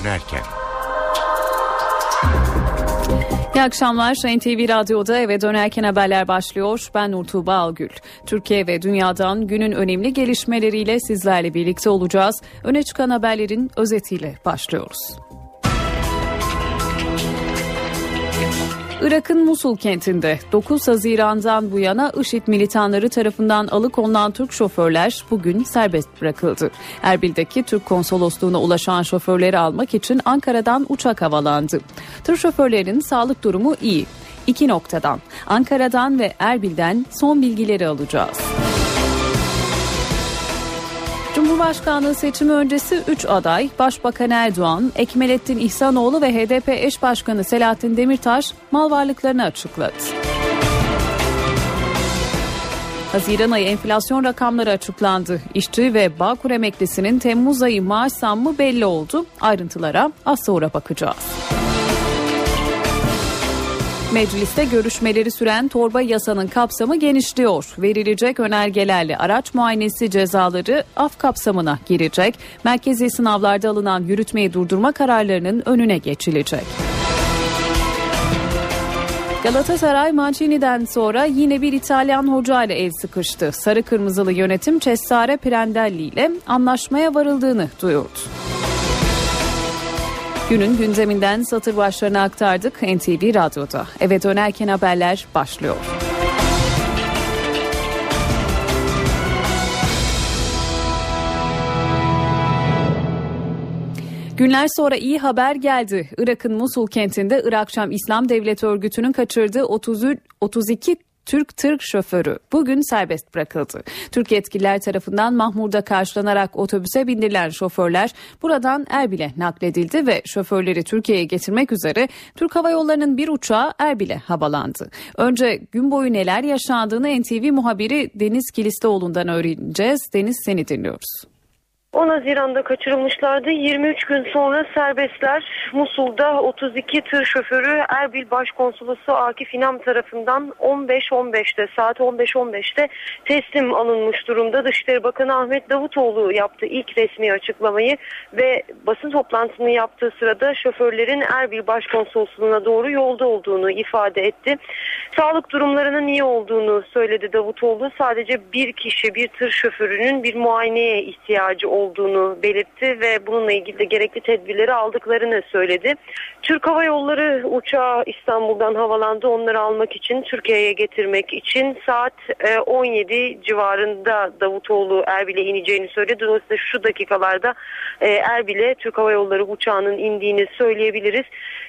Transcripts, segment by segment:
dönerken. İyi akşamlar. NTV Radyo'da eve dönerken haberler başlıyor. Ben Nur Tuğba Algül. Türkiye ve dünyadan günün önemli gelişmeleriyle sizlerle birlikte olacağız. Öne çıkan haberlerin özetiyle başlıyoruz. Irak'ın Musul kentinde 9 Haziran'dan bu yana IŞİD militanları tarafından alıkonulan Türk şoförler bugün serbest bırakıldı. Erbil'deki Türk konsolosluğuna ulaşan şoförleri almak için Ankara'dan uçak havalandı. Tır şoförlerin sağlık durumu iyi. İki noktadan Ankara'dan ve Erbil'den son bilgileri alacağız. Cumhurbaşkanlığı seçimi öncesi 3 aday Başbakan Erdoğan, Ekmelettin İhsanoğlu ve HDP eş başkanı Selahattin Demirtaş mal varlıklarını açıkladı. Haziran ayı enflasyon rakamları açıklandı. İşçi ve Bağkur emeklisinin Temmuz ayı maaş zammı belli oldu. Ayrıntılara az sonra bakacağız. Mecliste görüşmeleri süren torba yasanın kapsamı genişliyor. Verilecek önergelerle araç muayenesi cezaları af kapsamına girecek. Merkezi sınavlarda alınan yürütmeyi durdurma kararlarının önüne geçilecek. Galatasaray Mancini'den sonra yine bir İtalyan hoca ile el sıkıştı. Sarı kırmızılı yönetim Cesare Prandelli ile anlaşmaya varıldığını duyurdu. Günün gündeminden satır başlarını aktardık NTV Radyo'da. Eve dönerken haberler başlıyor. Günler sonra iyi haber geldi. Irak'ın Musul kentinde Irak Şam İslam Devleti Örgütü'nün kaçırdığı 33, 32 Türk tır şoförü bugün serbest bırakıldı. Türk yetkililer tarafından Mahmur'da karşılanarak otobüse bindirilen şoförler buradan Erbil'e nakledildi ve şoförleri Türkiye'ye getirmek üzere Türk Hava Yolları'nın bir uçağı Erbil'e havalandı. Önce gün boyu neler yaşandığını NTV muhabiri Deniz Kilistoğlu'ndan öğreneceğiz. Deniz seni dinliyoruz. 10 Haziran'da kaçırılmışlardı. 23 gün sonra serbestler Musul'da 32 tır şoförü Erbil Başkonsolosu Akif İnam tarafından 15-15'te saat 15-15'te teslim alınmış durumda. Dışişleri Bakanı Ahmet Davutoğlu yaptı ilk resmi açıklamayı ve basın toplantısını yaptığı sırada şoförlerin Erbil Başkonsolosluğuna doğru yolda olduğunu ifade etti. Sağlık durumlarının iyi olduğunu söyledi Davutoğlu. Sadece bir kişi bir tır şoförünün bir muayeneye ihtiyacı belirtti ve bununla ilgili de gerekli tedbirleri aldıklarını söyledi. Türk Hava Yolları uçağı İstanbul'dan havalandı. Onları almak için Türkiye'ye getirmek için saat 17 e, civarında Davutoğlu Erbil'e ineceğini söyledi. Dolayısıyla şu dakikalarda e, Erbil'e Türk Hava Yolları uçağının indiğini söyleyebiliriz.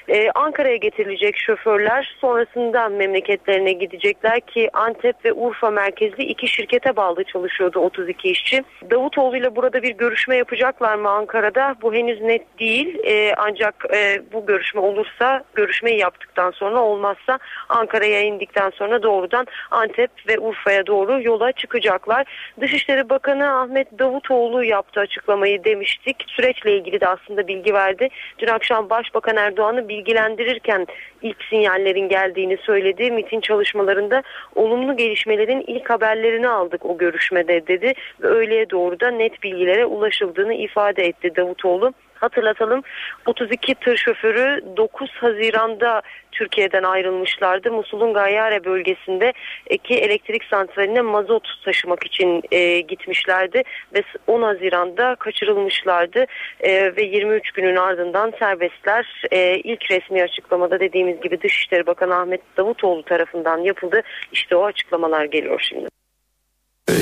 E, Ankara'ya getirilecek şoförler sonrasında memleketlerine gidecekler ki Antep ve Urfa merkezli iki şirkete bağlı çalışıyordu 32 işçi. Davutoğlu ile burada bir görüşme yapacaklar mı Ankara'da? Bu henüz net değil. Ancak bu görüşme olursa görüşmeyi yaptıktan sonra olmazsa Ankara'ya indikten sonra doğrudan Antep ve Urfa'ya doğru yola çıkacaklar. Dışişleri Bakanı Ahmet Davutoğlu yaptı açıklamayı demiştik. Süreçle ilgili de aslında bilgi verdi. Dün akşam Başbakan Erdoğan'ı bilgilendirirken ilk sinyallerin geldiğini söyledi. MIT'in çalışmalarında olumlu gelişmelerin ilk haberlerini aldık o görüşmede dedi ve öğleye doğru da net bilgilere ulaşıldığını ifade etti Davutoğlu. Hatırlatalım 32 tır şoförü 9 Haziran'da Türkiye'den ayrılmışlardı. Musul'un Gayyare bölgesinde iki elektrik santraline mazot taşımak için e, gitmişlerdi ve 10 Haziran'da kaçırılmışlardı e, ve 23 günün ardından serbestler e, ilk resmi açıklamada dediğimiz gibi Dışişleri Bakanı Ahmet Davutoğlu tarafından yapıldı. İşte o açıklamalar geliyor şimdi.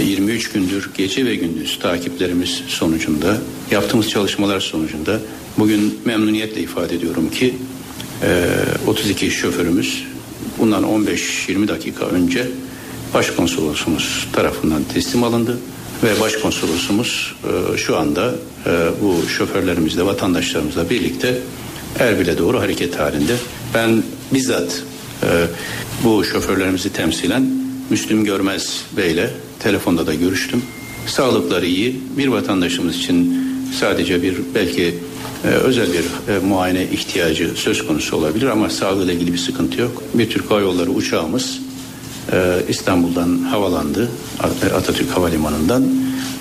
23 gündür gece ve gündüz takiplerimiz sonucunda yaptığımız çalışmalar sonucunda bugün memnuniyetle ifade ediyorum ki 32 şoförümüz bundan 15-20 dakika önce başkonsolosumuz tarafından teslim alındı ve başkonsolosumuz şu anda bu şoförlerimizle vatandaşlarımızla birlikte Erbil'e doğru hareket halinde. Ben bizzat bu şoförlerimizi temsilen Müslüm Görmez Bey'le telefonda da görüştüm. Sağlıkları iyi. Bir vatandaşımız için sadece bir belki e, özel bir e, muayene ihtiyacı söz konusu olabilir ama sağlığıyla ilgili bir sıkıntı yok. Bir Türk Hava Yolları uçağımız e, İstanbul'dan havalandı Atatürk Havalimanı'ndan.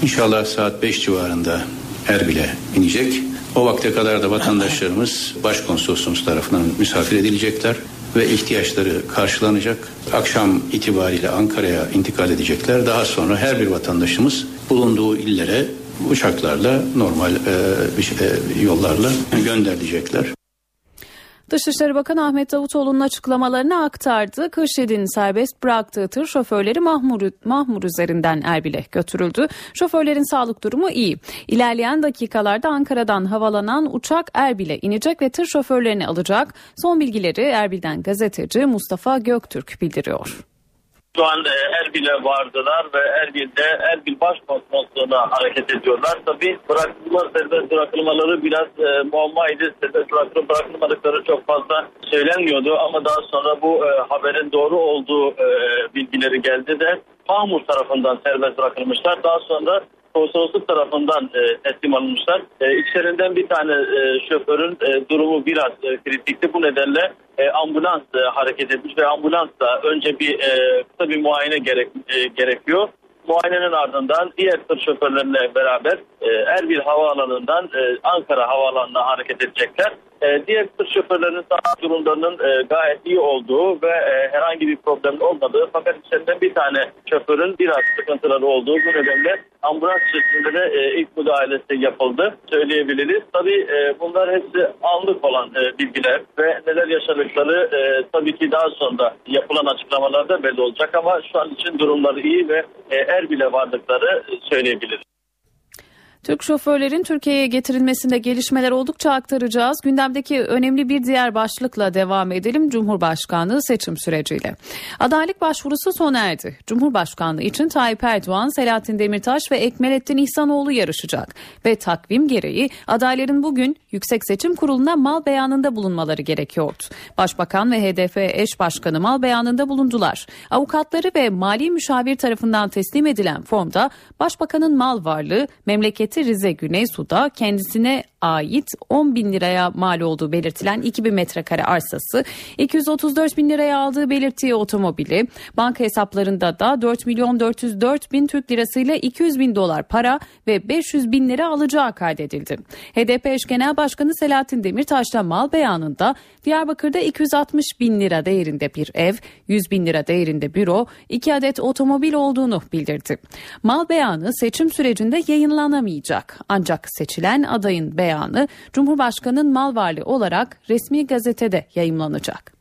İnşallah saat 5 civarında Erbil'e inecek. O vakte kadar da vatandaşlarımız başkonsolosumuz tarafından misafir edilecekler ve ihtiyaçları karşılanacak. Akşam itibariyle Ankara'ya intikal edecekler. Daha sonra her bir vatandaşımız bulunduğu illere uçaklarla normal e, şey, e, yollarla gönderilecekler. Dışişleri Bakanı Ahmet Davutoğlu'nun açıklamalarını aktardı. Kırşehir'in serbest bıraktığı tır şoförleri Mahmur, Mahmur üzerinden Erbil'e götürüldü. Şoförlerin sağlık durumu iyi. İlerleyen dakikalarda Ankara'dan havalanan uçak Erbil'e inecek ve tır şoförlerini alacak. Son bilgileri Erbil'den gazeteci Mustafa Göktürk bildiriyor. Şu an Erbil'e vardılar ve Erbil'de Erbil Başkonsolosluğu'na hareket ediyorlar. Tabi bırakılma, serbest bırakılmaları biraz e, muammaydı. Serbest bırakılıp bırakılmadıkları çok fazla söylenmiyordu ama daha sonra bu e, haberin doğru olduğu e, bilgileri geldi de Mahmur tarafından serbest bırakılmışlar. Daha sonra konsolosluk tarafından e, teslim alınmışlar. E, içlerinden bir tane e, şoförün e, durumu biraz e, kritikti. Bu nedenle e, ambulans e, hareket etmiş ve ambulans önce bir e, kısa bir muayene gerek, e, gerekiyor. Muayenenin ardından diğer tır şoförlerine beraber e, Erbil Havaalanı'ndan e, Ankara Havaalanı'na hareket edecekler. E, diğer tır şoförlerinin sağlık durumlarının e, gayet iyi olduğu ve e, herhangi bir problem olmadığı fakat içlerinden bir tane şoförün biraz sıkıntıları olduğu bu nedenle ambulans şeklinde e, ilk müdahalesi yapıldı söyleyebiliriz. Tabii e, bunlar hepsi anlık olan e, bilgiler ve neler yaşadıkları tabii ki daha sonra yapılan açıklamalarda belli olacak ama şu an için durumları iyi ve e, Erbil'e vardıkları söyleyebiliriz. Türk şoförlerin Türkiye'ye getirilmesinde gelişmeler oldukça aktaracağız. Gündemdeki önemli bir diğer başlıkla devam edelim. Cumhurbaşkanlığı seçim süreciyle. Adaylık başvurusu sona erdi. Cumhurbaşkanlığı için Tayyip Erdoğan, Selahattin Demirtaş ve Ekmelettin İhsanoğlu yarışacak. Ve takvim gereği adayların bugün Yüksek Seçim Kurulu'na mal beyanında bulunmaları gerekiyordu. Başbakan ve HDP eş başkanı mal beyanında bulundular. Avukatları ve mali müşavir tarafından teslim edilen formda Başbakanın mal varlığı, memleketi Devleti Rize Güneysu'da kendisine ait 10 bin liraya mal olduğu belirtilen 2000 metrekare arsası, 234 bin liraya aldığı belirttiği otomobili, banka hesaplarında da 4 milyon 404 bin Türk lirasıyla 200 bin dolar para ve 500 bin lira alacağı kaydedildi. HDP eş genel başkanı Selahattin Demirtaş'ta mal beyanında Diyarbakır'da 260 bin lira değerinde bir ev, 100 bin lira değerinde büro, 2 adet otomobil olduğunu bildirdi. Mal beyanı seçim sürecinde yayınlanamayacak. Ancak seçilen adayın beyanı Cumhurbaşkanı'nın mal varlığı olarak resmi gazetede yayımlanacak.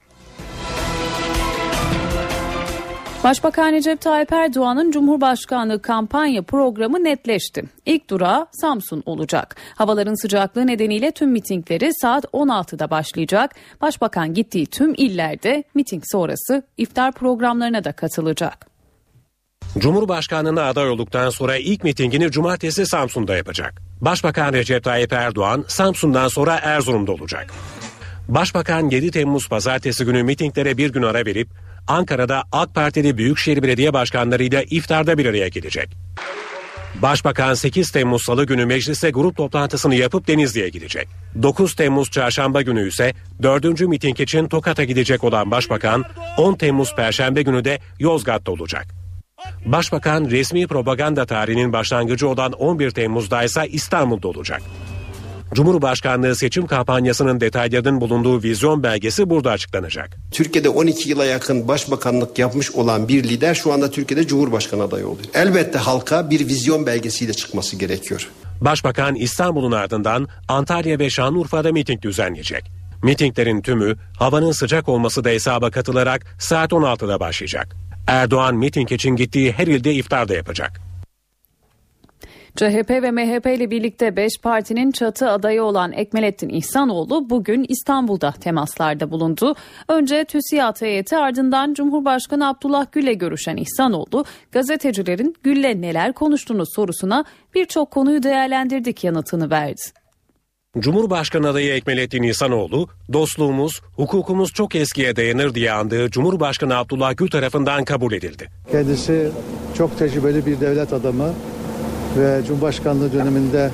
Başbakan Recep Tayyip Erdoğan'ın Cumhurbaşkanlığı kampanya programı netleşti. İlk durağı Samsun olacak. Havaların sıcaklığı nedeniyle tüm mitingleri saat 16'da başlayacak. Başbakan gittiği tüm illerde miting sonrası iftar programlarına da katılacak. Cumhurbaşkanlığına aday olduktan sonra ilk mitingini cumartesi Samsun'da yapacak. Başbakan Recep Tayyip Erdoğan Samsun'dan sonra Erzurum'da olacak. Başbakan 7 Temmuz pazartesi günü mitinglere bir gün ara verip Ankara'da AK Partili Büyükşehir Belediye Başkanlarıyla iftarda bir araya gelecek. Başbakan 8 Temmuz Salı günü meclise grup toplantısını yapıp Denizli'ye gidecek. 9 Temmuz Çarşamba günü ise 4. miting için Tokat'a gidecek olan Başbakan 10 Temmuz Perşembe günü de Yozgat'ta olacak. Başbakan resmi propaganda tarihinin başlangıcı olan 11 Temmuz'da ise İstanbul'da olacak. Cumhurbaşkanlığı seçim kampanyasının detaylarının bulunduğu vizyon belgesi burada açıklanacak. Türkiye'de 12 yıla yakın başbakanlık yapmış olan bir lider şu anda Türkiye'de Cumhurbaşkanı adayı oluyor. Elbette halka bir vizyon belgesiyle çıkması gerekiyor. Başbakan İstanbul'un ardından Antalya ve Şanlıurfa'da miting düzenleyecek. Mitinglerin tümü havanın sıcak olması da hesaba katılarak saat 16'da başlayacak. Erdoğan miting için gittiği her ilde iftar da yapacak. CHP ve MHP ile birlikte 5 partinin çatı adayı olan Ekmelettin İhsanoğlu bugün İstanbul'da temaslarda bulundu. Önce TÜSİAD heyeti ardından Cumhurbaşkanı Abdullah Gül'le görüşen İhsanoğlu gazetecilerin Gül'le neler konuştuğunu sorusuna birçok konuyu değerlendirdik yanıtını verdi. Cumhurbaşkanı adayı Ekmelettin İhsanoğlu, dostluğumuz, hukukumuz çok eskiye dayanır diye andığı Cumhurbaşkanı Abdullah Gül tarafından kabul edildi. Kendisi çok tecrübeli bir devlet adamı ve Cumhurbaşkanlığı döneminde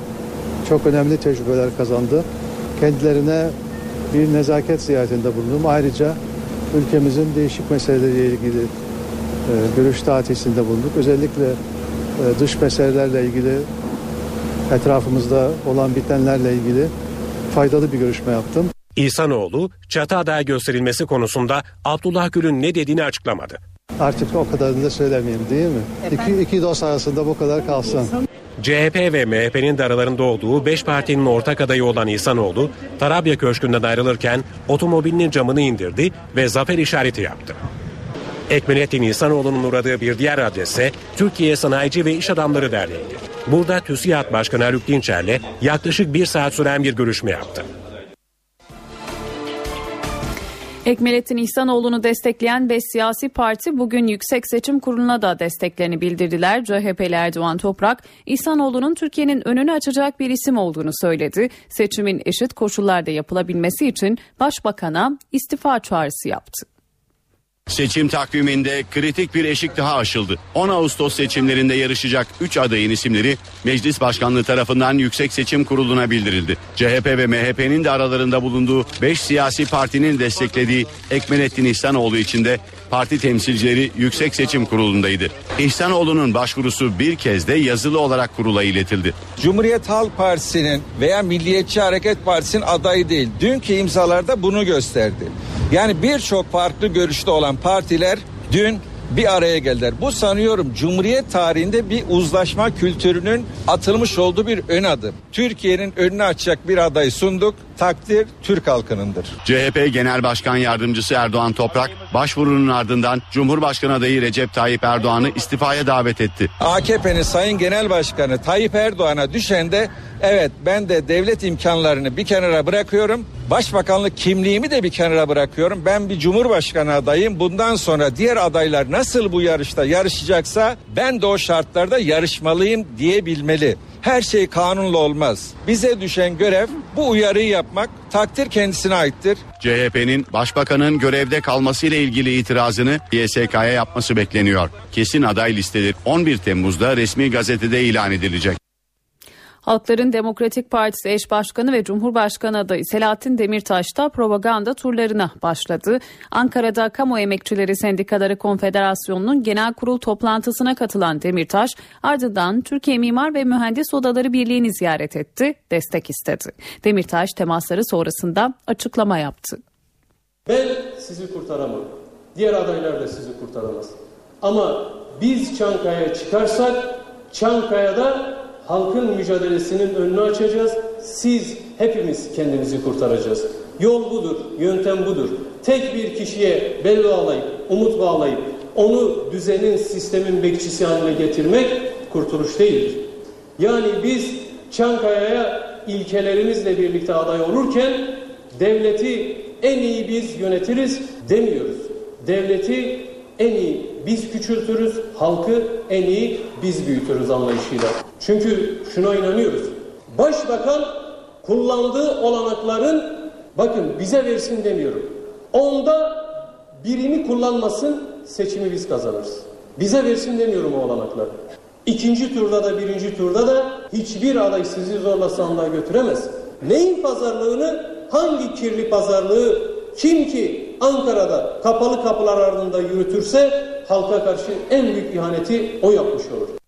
çok önemli tecrübeler kazandı. Kendilerine bir nezaket ziyaretinde bulundum. Ayrıca ülkemizin değişik meseleleriyle ilgili e, görüş tatilinde bulunduk. Özellikle e, dış meselelerle ilgili etrafımızda olan bitenlerle ilgili faydalı bir görüşme yaptım. İhsanoğlu çatı aday gösterilmesi konusunda Abdullah Gül'ün ne dediğini açıklamadı. Artık o kadarını da söylemeyeyim değil mi? İki, iki dost arasında bu kadar kalsın. CHP ve MHP'nin de aralarında olduğu 5 partinin ortak adayı olan İhsanoğlu, Tarabya Köşkü'nden ayrılırken otomobilinin camını indirdi ve zafer işareti yaptı. Ekmelettin İhsanoğlu'nun uğradığı bir diğer adrese Türkiye Sanayici ve İş Adamları Derneği'ydi. Burada TÜSİAD Başkanı Haluk Dinçer'le yaklaşık bir saat süren bir görüşme yaptı. Ekmelettin İhsanoğlu'nu destekleyen 5 siyasi parti bugün Yüksek Seçim Kurulu'na da desteklerini bildirdiler. CHP'li Erdoğan Toprak, İhsanoğlu'nun Türkiye'nin önünü açacak bir isim olduğunu söyledi. Seçimin eşit koşullarda yapılabilmesi için Başbakan'a istifa çağrısı yaptı. Seçim takviminde kritik bir eşik daha aşıldı. 10 Ağustos seçimlerinde yarışacak 3 adayın isimleri Meclis Başkanlığı tarafından Yüksek Seçim Kurulu'na bildirildi. CHP ve MHP'nin de aralarında bulunduğu 5 siyasi partinin desteklediği Ekmelettin İhsanoğlu için de parti temsilcileri Yüksek Seçim Kurulu'ndaydı. İhsanoğlu'nun başvurusu bir kez de yazılı olarak kurula iletildi. Cumhuriyet Halk Partisi'nin veya Milliyetçi Hareket Partisi'nin adayı değil. Dünkü imzalarda bunu gösterdi. Yani birçok farklı görüşte olan partiler dün bir araya geldiler. Bu sanıyorum Cumhuriyet tarihinde bir uzlaşma kültürünün atılmış olduğu bir ön adım. Türkiye'nin önünü açacak bir adayı sunduk. Takdir Türk halkınındır. CHP Genel Başkan Yardımcısı Erdoğan Toprak başvurunun ardından Cumhurbaşkanı adayı Recep Tayyip Erdoğan'ı istifaya davet etti. AKP'nin Sayın Genel Başkanı Tayyip Erdoğan'a düşen de evet ben de devlet imkanlarını bir kenara bırakıyorum. Başbakanlık kimliğimi de bir kenara bırakıyorum. Ben bir cumhurbaşkanı adayım. Bundan sonra diğer adaylar nasıl bu yarışta yarışacaksa ben de o şartlarda yarışmalıyım diyebilmeli. Her şey kanunla olmaz. Bize düşen görev bu uyarıyı yapmak. Takdir kendisine aittir. CHP'nin başbakanın görevde kalmasıyla ilgili itirazını YSK'ya yapması bekleniyor. Kesin aday listeleri 11 Temmuz'da resmi gazetede ilan edilecek. Halkların Demokratik Partisi eş başkanı ve Cumhurbaşkanı adayı Selahattin Demirtaş da propaganda turlarına başladı. Ankara'da Kamu Emekçileri Sendikaları Konfederasyonu'nun genel kurul toplantısına katılan Demirtaş ardından Türkiye Mimar ve Mühendis Odaları Birliği'ni ziyaret etti, destek istedi. Demirtaş temasları sonrasında açıklama yaptı. Ben sizi kurtaramam. Diğer adaylar da sizi kurtaramaz. Ama biz Çankaya'ya çıkarsak Çankaya'da halkın mücadelesinin önünü açacağız. Siz hepimiz kendimizi kurtaracağız. Yol budur, yöntem budur. Tek bir kişiye bel bağlayıp, umut bağlayıp onu düzenin, sistemin bekçisi haline getirmek kurtuluş değildir. Yani biz Çankaya'ya ilkelerimizle birlikte aday olurken devleti en iyi biz yönetiriz demiyoruz. Devleti en iyi biz küçültürüz, halkı en iyi biz büyütürüz anlayışıyla. Çünkü şuna inanıyoruz. Başbakan kullandığı olanakların bakın bize versin demiyorum. Onda birini kullanmasın seçimi biz kazanırız. Bize versin demiyorum o olanakları. İkinci turda da birinci turda da hiçbir aday sizi zorla sandığa götüremez. Neyin pazarlığını hangi kirli pazarlığı kim ki Ankara'da kapalı kapılar ardında yürütürse halka karşı en büyük ihaneti o yapmış olur.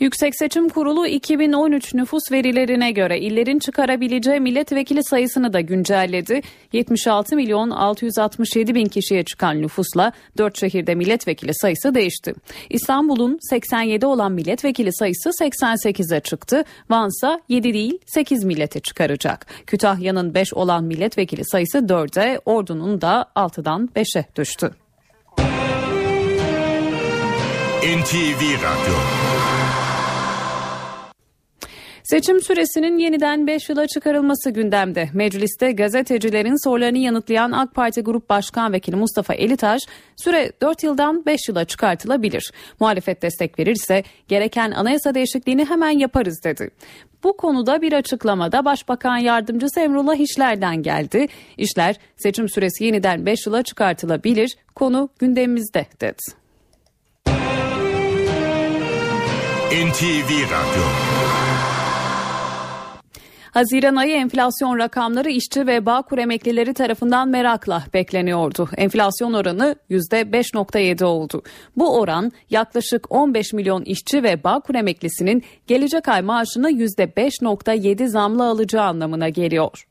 Yüksek Seçim Kurulu 2013 nüfus verilerine göre illerin çıkarabileceği milletvekili sayısını da güncelledi. 76 milyon 667 bin kişiye çıkan nüfusla 4 şehirde milletvekili sayısı değişti. İstanbul'un 87 olan milletvekili sayısı 88'e çıktı. Vansa 7 değil 8 millete çıkaracak. Kütahya'nın 5 olan milletvekili sayısı 4'e, Ordu'nun da 6'dan 5'e düştü. NTV Radyo Seçim süresinin yeniden 5 yıla çıkarılması gündemde. Mecliste gazetecilerin sorularını yanıtlayan AK Parti Grup Başkan Vekili Mustafa Elitaş, süre 4 yıldan 5 yıla çıkartılabilir. Muhalefet destek verirse gereken anayasa değişikliğini hemen yaparız dedi. Bu konuda bir açıklamada Başbakan Yardımcısı Emrullah İşler'den geldi. İşler seçim süresi yeniden 5 yıla çıkartılabilir. Konu gündemimizde dedi. NTV Radyo Haziran ayı enflasyon rakamları işçi ve Bağkur emeklileri tarafından merakla bekleniyordu. Enflasyon oranı %5.7 oldu. Bu oran yaklaşık 15 milyon işçi ve Bağkur emeklisinin gelecek ay maaşını %5.7 zamla alacağı anlamına geliyor.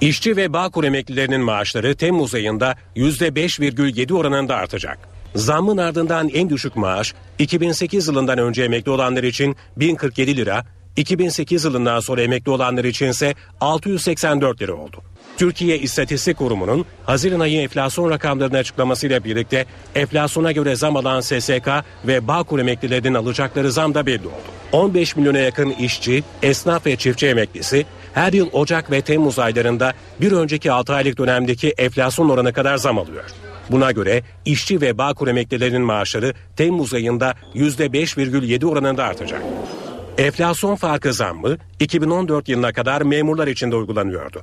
İşçi ve Bağkur emeklilerinin maaşları Temmuz ayında %5,7 oranında artacak. Zammın ardından en düşük maaş 2008 yılından önce emekli olanlar için 1047 lira, 2008 yılından sonra emekli olanlar için ise 684 lira oldu. Türkiye İstatistik Kurumu'nun Haziran ayı enflasyon rakamlarını açıklamasıyla birlikte enflasyona göre zam alan SSK ve Bağkur emeklilerinin alacakları zam da belli oldu. 15 milyona yakın işçi, esnaf ve çiftçi emeklisi her yıl Ocak ve Temmuz aylarında bir önceki 6 aylık dönemdeki enflasyon oranı kadar zam alıyor. Buna göre işçi ve Bağkur emeklilerinin maaşları Temmuz ayında %5,7 oranında artacak. Enflasyon farkı zammı 2014 yılına kadar memurlar için de uygulanıyordu.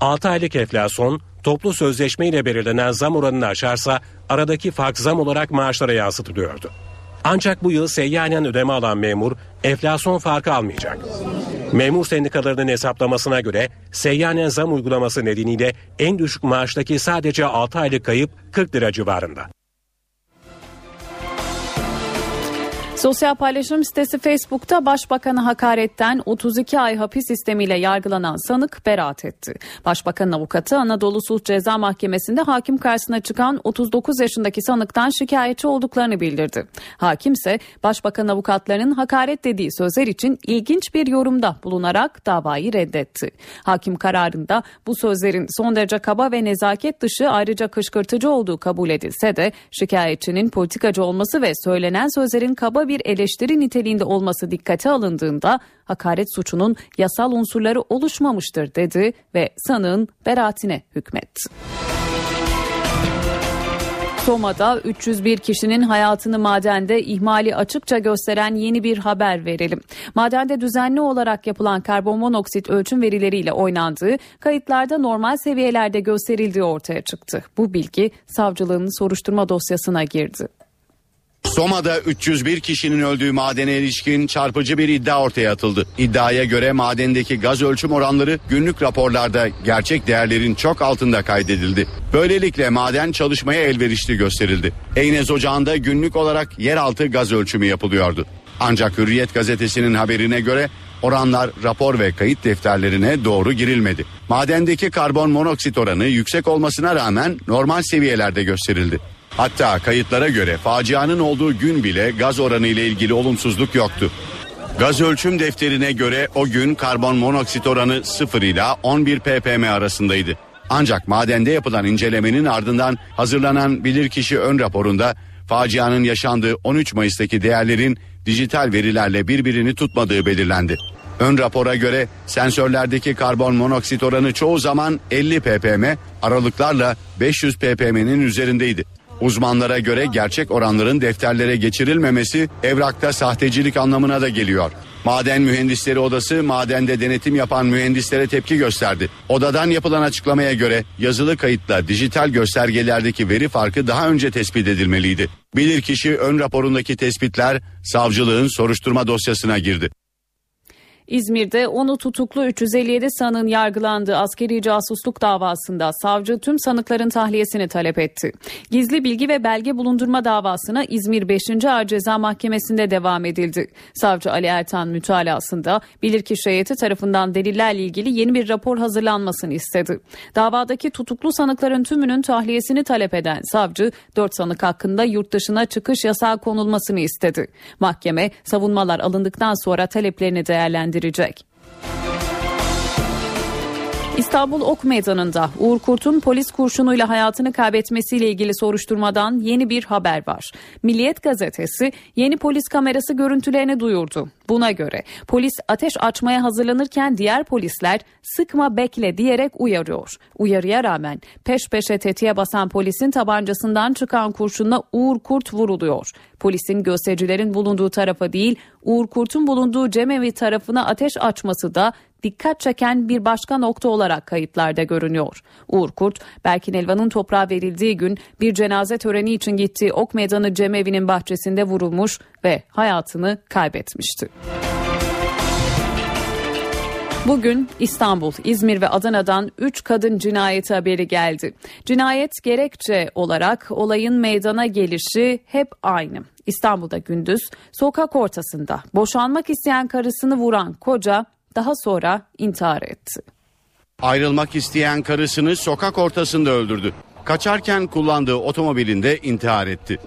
6 aylık enflasyon toplu sözleşme ile belirlenen zam oranını aşarsa aradaki fark zam olarak maaşlara yansıtılıyordu. Ancak bu yıl seyyanen ödeme alan memur enflasyon farkı almayacak. Memur sendikalarının hesaplamasına göre seyyanen zam uygulaması nedeniyle en düşük maaştaki sadece 6 aylık kayıp 40 lira civarında. Sosyal paylaşım sitesi Facebook'ta Başbakanı hakaretten 32 ay hapis sistemiyle yargılanan sanık beraat etti. Başbakanın avukatı Anadolu Sulh Ceza Mahkemesi'nde hakim karşısına çıkan 39 yaşındaki sanıktan şikayetçi olduklarını bildirdi. Hakim ise Başbakan avukatlarının hakaret dediği sözler için ilginç bir yorumda bulunarak davayı reddetti. Hakim kararında bu sözlerin son derece kaba ve nezaket dışı ayrıca kışkırtıcı olduğu kabul edilse de şikayetçinin politikacı olması ve söylenen sözlerin kaba bir eleştiri niteliğinde olması dikkate alındığında hakaret suçunun yasal unsurları oluşmamıştır dedi ve sanığın beraatine hükmetti. Soma'da 301 kişinin hayatını madende ihmali açıkça gösteren yeni bir haber verelim. Madende düzenli olarak yapılan karbon monoksit ölçüm verileriyle oynandığı, kayıtlarda normal seviyelerde gösterildiği ortaya çıktı. Bu bilgi savcılığın soruşturma dosyasına girdi. Soma'da 301 kişinin öldüğü madene ilişkin çarpıcı bir iddia ortaya atıldı. İddiaya göre madendeki gaz ölçüm oranları günlük raporlarda gerçek değerlerin çok altında kaydedildi. Böylelikle maden çalışmaya elverişli gösterildi. Eynez Ocağı'nda günlük olarak yeraltı gaz ölçümü yapılıyordu. Ancak Hürriyet gazetesinin haberine göre oranlar rapor ve kayıt defterlerine doğru girilmedi. Madendeki karbon monoksit oranı yüksek olmasına rağmen normal seviyelerde gösterildi. Hatta kayıtlara göre facianın olduğu gün bile gaz oranı ile ilgili olumsuzluk yoktu. Gaz ölçüm defterine göre o gün karbon monoksit oranı 0 ile 11 ppm arasındaydı. Ancak madende yapılan incelemenin ardından hazırlanan bilirkişi ön raporunda facianın yaşandığı 13 Mayıs'taki değerlerin dijital verilerle birbirini tutmadığı belirlendi. Ön rapora göre sensörlerdeki karbon monoksit oranı çoğu zaman 50 ppm aralıklarla 500 ppm'nin üzerindeydi. Uzmanlara göre gerçek oranların defterlere geçirilmemesi evrakta sahtecilik anlamına da geliyor. Maden Mühendisleri Odası madende denetim yapan mühendislere tepki gösterdi. Odadan yapılan açıklamaya göre yazılı kayıtla dijital göstergelerdeki veri farkı daha önce tespit edilmeliydi. Bilirkişi ön raporundaki tespitler savcılığın soruşturma dosyasına girdi. İzmir'de onu tutuklu 357 sanığın yargılandığı askeri casusluk davasında savcı tüm sanıkların tahliyesini talep etti. Gizli bilgi ve belge bulundurma davasına İzmir 5. Ağır Ceza Mahkemesi'nde devam edildi. Savcı Ali Ertan mütalasında bilirkişi heyeti tarafından delillerle ilgili yeni bir rapor hazırlanmasını istedi. Davadaki tutuklu sanıkların tümünün tahliyesini talep eden savcı 4 sanık hakkında yurt dışına çıkış yasağı konulmasını istedi. Mahkeme savunmalar alındıktan sonra taleplerini verecek. İstanbul Ok Meydanı'nda Uğur Kurt'un polis kurşunuyla hayatını kaybetmesiyle ilgili soruşturmadan yeni bir haber var. Milliyet gazetesi yeni polis kamerası görüntülerini duyurdu. Buna göre polis ateş açmaya hazırlanırken diğer polisler sıkma bekle diyerek uyarıyor. Uyarıya rağmen peş peşe tetiğe basan polisin tabancasından çıkan kurşunla Uğur Kurt vuruluyor. Polisin göstericilerin bulunduğu tarafa değil Uğur Kurt'un bulunduğu cemevi tarafına ateş açması da dikkat çeken bir başka nokta olarak kayıtlarda görünüyor. Uğur Kurt, Berkin Elvan'ın toprağa verildiği gün bir cenaze töreni için gittiği Ok Meydanı cemevi'nin bahçesinde vurulmuş ve hayatını kaybetmişti. Bugün İstanbul, İzmir ve Adana'dan 3 kadın cinayeti haberi geldi. Cinayet gerekçe olarak olayın meydana gelişi hep aynı. İstanbul'da gündüz sokak ortasında boşanmak isteyen karısını vuran koca daha sonra intihar etti. Ayrılmak isteyen karısını sokak ortasında öldürdü. Kaçarken kullandığı otomobilinde intihar etti.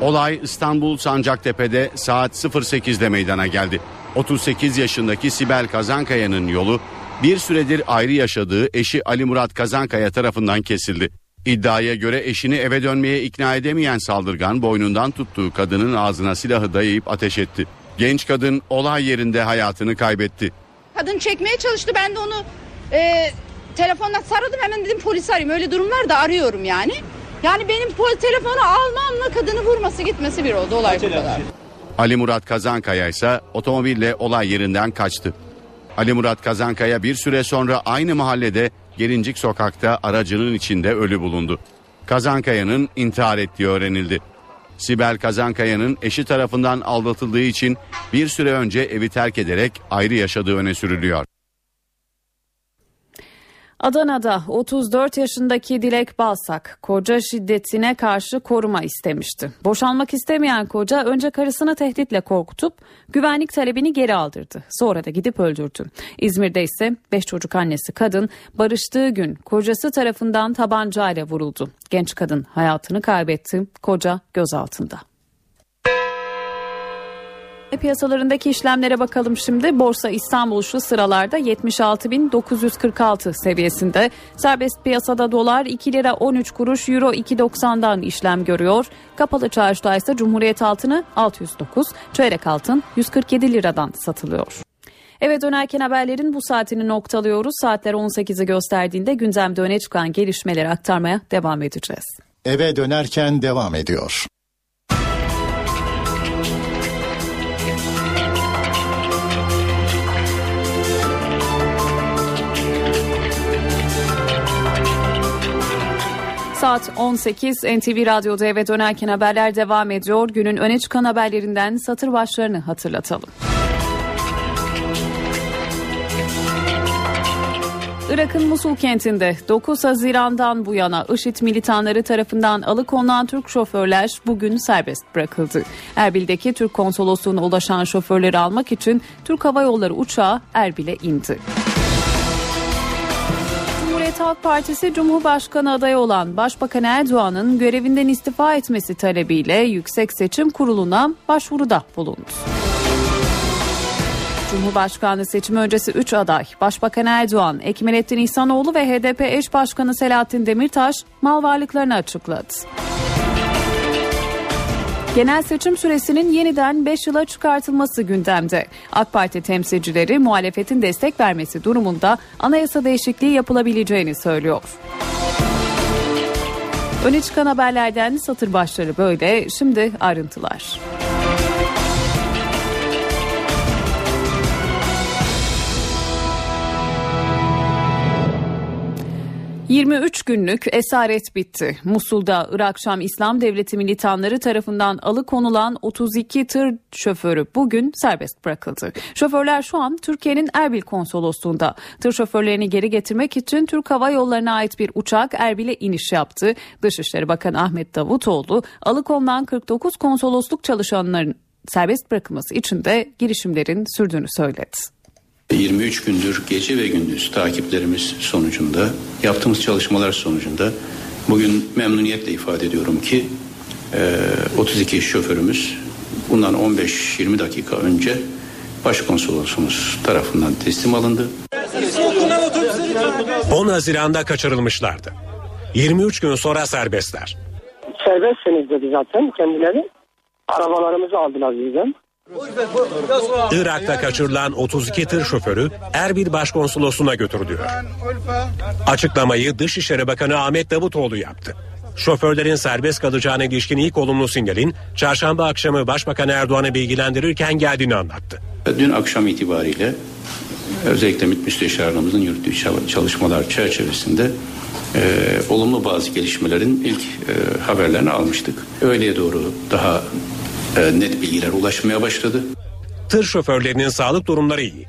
Olay İstanbul Sancaktepe'de saat 08'de meydana geldi. 38 yaşındaki Sibel Kazankaya'nın yolu bir süredir ayrı yaşadığı eşi Ali Murat Kazankaya tarafından kesildi. İddiaya göre eşini eve dönmeye ikna edemeyen saldırgan boynundan tuttuğu kadının ağzına silahı dayayıp ateş etti. Genç kadın olay yerinde hayatını kaybetti. Kadın çekmeye çalıştı ben de onu e, telefonla sarıldım hemen dedim polisi arayayım. Öyle durumlarda arıyorum yani. Yani benim pol telefonu almamla kadını vurması gitmesi bir oldu olay bu kadar. Ali Murat Kazankaya ise otomobille olay yerinden kaçtı. Ali Murat Kazankaya bir süre sonra aynı mahallede Gelincik sokakta aracının içinde ölü bulundu. Kazankaya'nın intihar ettiği öğrenildi. Sibel Kazankaya'nın eşi tarafından aldatıldığı için bir süre önce evi terk ederek ayrı yaşadığı öne sürülüyor. Adana'da 34 yaşındaki Dilek Balsak koca şiddetine karşı koruma istemişti. Boşanmak istemeyen koca önce karısını tehditle korkutup güvenlik talebini geri aldırdı. Sonra da gidip öldürdü. İzmir'de ise 5 çocuk annesi kadın barıştığı gün kocası tarafından tabancayla vuruldu. Genç kadın hayatını kaybetti. Koca gözaltında. Piyasalarındaki işlemlere bakalım şimdi. Borsa İstanbul şu sıralarda 76.946 seviyesinde. Serbest piyasada dolar 2 lira 13 kuruş, euro 2.90'dan işlem görüyor. Kapalı çarşıda ise Cumhuriyet altını 609, çeyrek altın 147 liradan satılıyor. Eve dönerken haberlerin bu saatini noktalıyoruz. Saatler 18'i gösterdiğinde gündemde öne çıkan gelişmeleri aktarmaya devam edeceğiz. Eve dönerken devam ediyor. Saat 18 NTV Radyo'da eve dönerken haberler devam ediyor. Günün öne çıkan haberlerinden satır başlarını hatırlatalım. Irak'ın Musul kentinde 9 Haziran'dan bu yana IŞİD militanları tarafından alıkonulan Türk şoförler bugün serbest bırakıldı. Erbil'deki Türk konsolosluğuna ulaşan şoförleri almak için Türk Hava Yolları uçağı Erbil'e indi. Cumhuriyet Halk Partisi Cumhurbaşkanı adayı olan Başbakan Erdoğan'ın görevinden istifa etmesi talebiyle Yüksek Seçim Kurulu'na başvuruda bulundu. Cumhurbaşkanlığı seçimi öncesi 3 aday Başbakan Erdoğan, Ekmelettin İhsanoğlu ve HDP eş başkanı Selahattin Demirtaş mal varlıklarını açıkladı. Genel seçim süresinin yeniden 5 yıla çıkartılması gündemde. AK Parti temsilcileri muhalefetin destek vermesi durumunda anayasa değişikliği yapılabileceğini söylüyor. Öne çıkan haberlerden satır başları böyle. Şimdi ayrıntılar. 23 günlük esaret bitti. Musul'da Irak Şam İslam Devleti militanları tarafından alıkonulan 32 tır şoförü bugün serbest bırakıldı. Şoförler şu an Türkiye'nin Erbil konsolosluğunda. Tır şoförlerini geri getirmek için Türk Hava Yolları'na ait bir uçak Erbil'e iniş yaptı. Dışişleri Bakanı Ahmet Davutoğlu alıkonulan 49 konsolosluk çalışanlarının serbest bırakılması için de girişimlerin sürdüğünü söyledi. 23 gündür gece ve gündüz takiplerimiz sonucunda yaptığımız çalışmalar sonucunda bugün memnuniyetle ifade ediyorum ki 32 şoförümüz bundan 15-20 dakika önce başkonsolosumuz tarafından teslim alındı. 10 Haziran'da kaçırılmışlardı. 23 gün sonra serbestler. Serbestsiniz dedi zaten kendileri. Arabalarımızı aldılar bizden. Irak'ta kaçırılan 32 tır şoförü Erbil Başkonsolosluğu'na götürülüyor. Açıklamayı Dışişleri Bakanı Ahmet Davutoğlu yaptı. Şoförlerin serbest kalacağına ilişkin ilk olumlu sinyalin çarşamba akşamı Başbakan Erdoğan'ı bilgilendirirken geldiğini anlattı. Dün akşam itibariyle özellikle MİT Müsteşarlığımızın yürüttüğü çalışmalar çerçevesinde e, olumlu bazı gelişmelerin ilk e, haberlerini almıştık. Öğleye doğru daha net bilgiler ulaşmaya başladı. Tır şoförlerinin sağlık durumları iyi.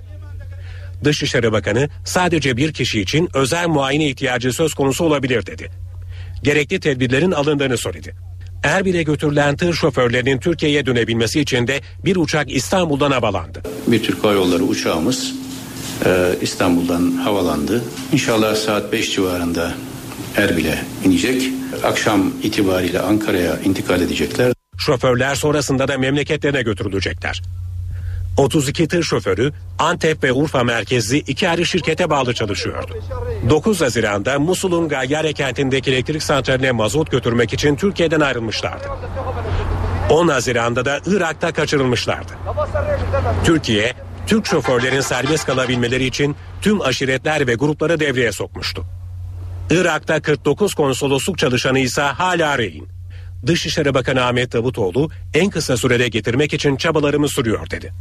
Dışişleri Bakanı sadece bir kişi için özel muayene ihtiyacı söz konusu olabilir dedi. Gerekli tedbirlerin alındığını söyledi. Erbil'e götürülen tır şoförlerinin Türkiye'ye dönebilmesi için de bir uçak İstanbul'dan havalandı. Bir Türk Hava Yolları uçağımız e, İstanbul'dan havalandı. İnşallah saat 5 civarında Erbil'e inecek. Akşam itibariyle Ankara'ya intikal edecekler. Şoförler sonrasında da memleketlerine götürülecekler. 32 tır şoförü Antep ve Urfa merkezli iki ayrı şirkete bağlı çalışıyordu. 9 Haziran'da Musul'un Gayyare kentindeki elektrik santraline mazot götürmek için Türkiye'den ayrılmışlardı. 10 Haziran'da da Irak'ta kaçırılmışlardı. Türkiye, Türk şoförlerin serbest kalabilmeleri için tüm aşiretler ve grupları devreye sokmuştu. Irak'ta 49 konsolosluk çalışanı ise hala rehin. Dışişleri Bakanı Ahmet Davutoğlu en kısa sürede getirmek için çabalarımı sürüyor dedi.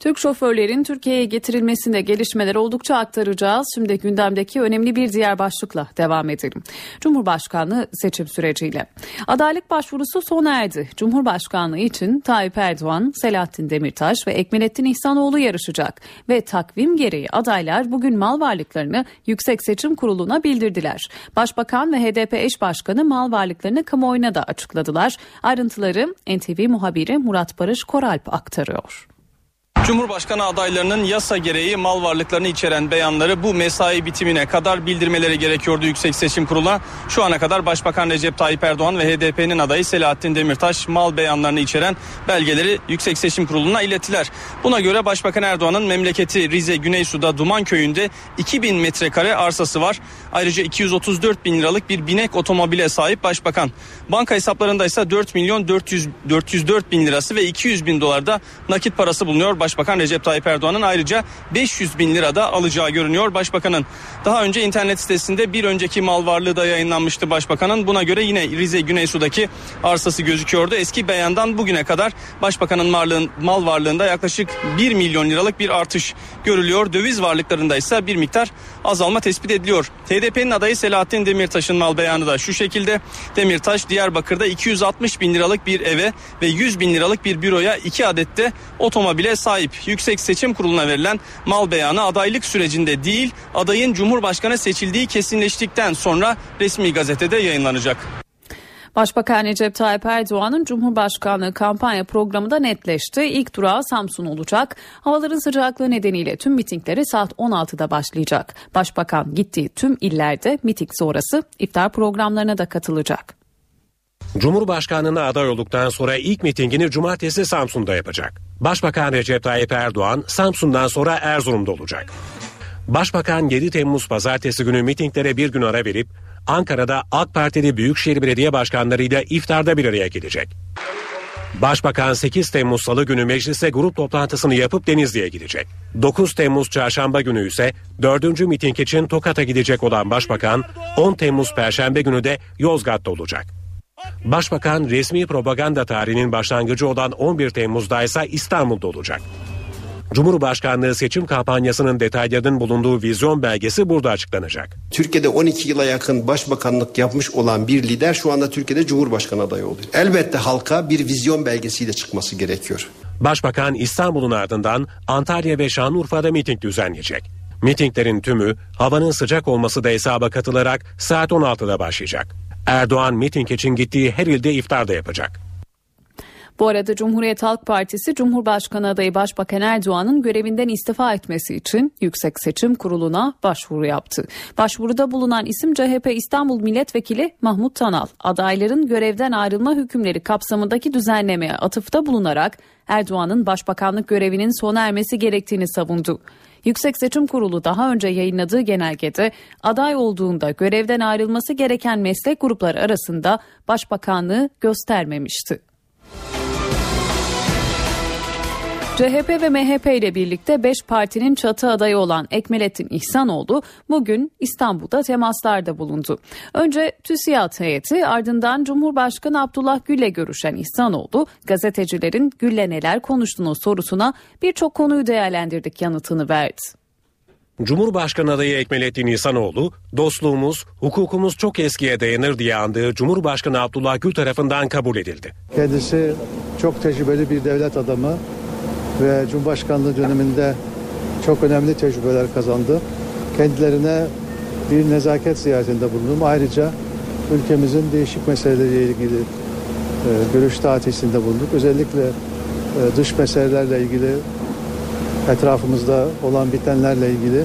Türk şoförlerin Türkiye'ye getirilmesinde gelişmeler oldukça aktaracağız. Şimdi gündemdeki önemli bir diğer başlıkla devam edelim. Cumhurbaşkanlığı seçim süreciyle. Adaylık başvurusu sona erdi. Cumhurbaşkanlığı için Tayyip Erdoğan, Selahattin Demirtaş ve Ekmelettin İhsanoğlu yarışacak. Ve takvim gereği adaylar bugün mal varlıklarını Yüksek Seçim Kurulu'na bildirdiler. Başbakan ve HDP eş başkanı mal varlıklarını kamuoyuna da açıkladılar. Ayrıntıları NTV muhabiri Murat Barış Koralp aktarıyor. Cumhurbaşkanı adaylarının yasa gereği mal varlıklarını içeren beyanları bu mesai bitimine kadar bildirmeleri gerekiyordu Yüksek Seçim Kurulu'na. Şu ana kadar Başbakan Recep Tayyip Erdoğan ve HDP'nin adayı Selahattin Demirtaş mal beyanlarını içeren belgeleri Yüksek Seçim Kurulu'na ilettiler. Buna göre Başbakan Erdoğan'ın memleketi Rize Güneysu'da Duman Köyü'nde 2000 metrekare arsası var. Ayrıca 234 bin liralık bir binek otomobile sahip Başbakan. Banka hesaplarında ise 4 milyon 400, 404 bin lirası ve 200 bin dolarda nakit parası bulunuyor. Başbakan Recep Tayyip Erdoğan'ın ayrıca 500 bin lirada alacağı görünüyor Başbakan'ın. Daha önce internet sitesinde bir önceki mal varlığı da yayınlanmıştı Başbakan'ın. Buna göre yine Rize Güneysu'daki arsası gözüküyordu. Eski beyandan bugüne kadar Başbakan'ın varlığın, mal varlığında yaklaşık 1 milyon liralık bir artış görülüyor. Döviz varlıklarında ise bir miktar azalma tespit ediliyor. HDP'nin adayı Selahattin Demirtaş'ın mal beyanı da şu şekilde. Demirtaş Diyarbakır'da 260 bin liralık bir eve ve 100 bin liralık bir büroya iki adette otomobile sahip. Yüksek Seçim Kurulu'na verilen mal beyanı adaylık sürecinde değil adayın Cumhurbaşkanı seçildiği kesinleştikten sonra resmi gazetede yayınlanacak. Başbakan Recep Tayyip Erdoğan'ın Cumhurbaşkanlığı kampanya programı da netleşti. İlk durağı Samsun olacak. Havaların sıcaklığı nedeniyle tüm mitingleri saat 16'da başlayacak. Başbakan gittiği tüm illerde miting sonrası iftar programlarına da katılacak. Cumhurbaşkanlığına aday olduktan sonra ilk mitingini cumartesi Samsun'da yapacak. Başbakan Recep Tayyip Erdoğan Samsun'dan sonra Erzurum'da olacak. Başbakan 7 Temmuz pazartesi günü mitinglere bir gün ara verip Ankara'da AK Partili Büyükşehir Belediye Başkanlarıyla iftarda bir araya gelecek. Başbakan 8 Temmuz Salı günü meclise grup toplantısını yapıp Denizli'ye gidecek. 9 Temmuz Çarşamba günü ise 4. miting için Tokat'a gidecek olan Başbakan 10 Temmuz Perşembe günü de Yozgat'ta olacak. Başbakan resmi propaganda tarihinin başlangıcı olan 11 Temmuz'da ise İstanbul'da olacak. Cumhurbaşkanlığı seçim kampanyasının detaylarının bulunduğu vizyon belgesi burada açıklanacak. Türkiye'de 12 yıla yakın başbakanlık yapmış olan bir lider şu anda Türkiye'de Cumhurbaşkanı adayı oluyor. Elbette halka bir vizyon belgesiyle çıkması gerekiyor. Başbakan İstanbul'un ardından Antalya ve Şanlıurfa'da miting düzenleyecek. Mitinglerin tümü havanın sıcak olması da hesaba katılarak saat 16'da başlayacak. Erdoğan miting için gittiği her ilde iftar da yapacak. Bu arada Cumhuriyet Halk Partisi Cumhurbaşkanı adayı Başbakan Erdoğan'ın görevinden istifa etmesi için Yüksek Seçim Kurulu'na başvuru yaptı. Başvuruda bulunan isim CHP İstanbul Milletvekili Mahmut Tanal. Adayların görevden ayrılma hükümleri kapsamındaki düzenlemeye atıfta bulunarak Erdoğan'ın başbakanlık görevinin sona ermesi gerektiğini savundu. Yüksek Seçim Kurulu daha önce yayınladığı genelgede aday olduğunda görevden ayrılması gereken meslek grupları arasında başbakanlığı göstermemişti. CHP ve MHP ile birlikte 5 partinin çatı adayı olan Ekmelettin İhsanoğlu bugün İstanbul'da temaslarda bulundu. Önce TÜSİAD heyeti ardından Cumhurbaşkanı Abdullah Gül'le görüşen İhsanoğlu gazetecilerin Gül'le neler konuştuğunu sorusuna birçok konuyu değerlendirdik yanıtını verdi. Cumhurbaşkanı adayı Ekmelettin İhsanoğlu, dostluğumuz, hukukumuz çok eskiye dayanır diye andığı Cumhurbaşkanı Abdullah Gül tarafından kabul edildi. Kendisi çok tecrübeli bir devlet adamı ve Cumhurbaşkanlığı döneminde çok önemli tecrübeler kazandı. Kendilerine bir nezaket ziyaretinde bulundum. Ayrıca ülkemizin değişik meseleleriyle ilgili e, görüş tatisinde bulunduk. Özellikle e, dış meselelerle ilgili etrafımızda olan bitenlerle ilgili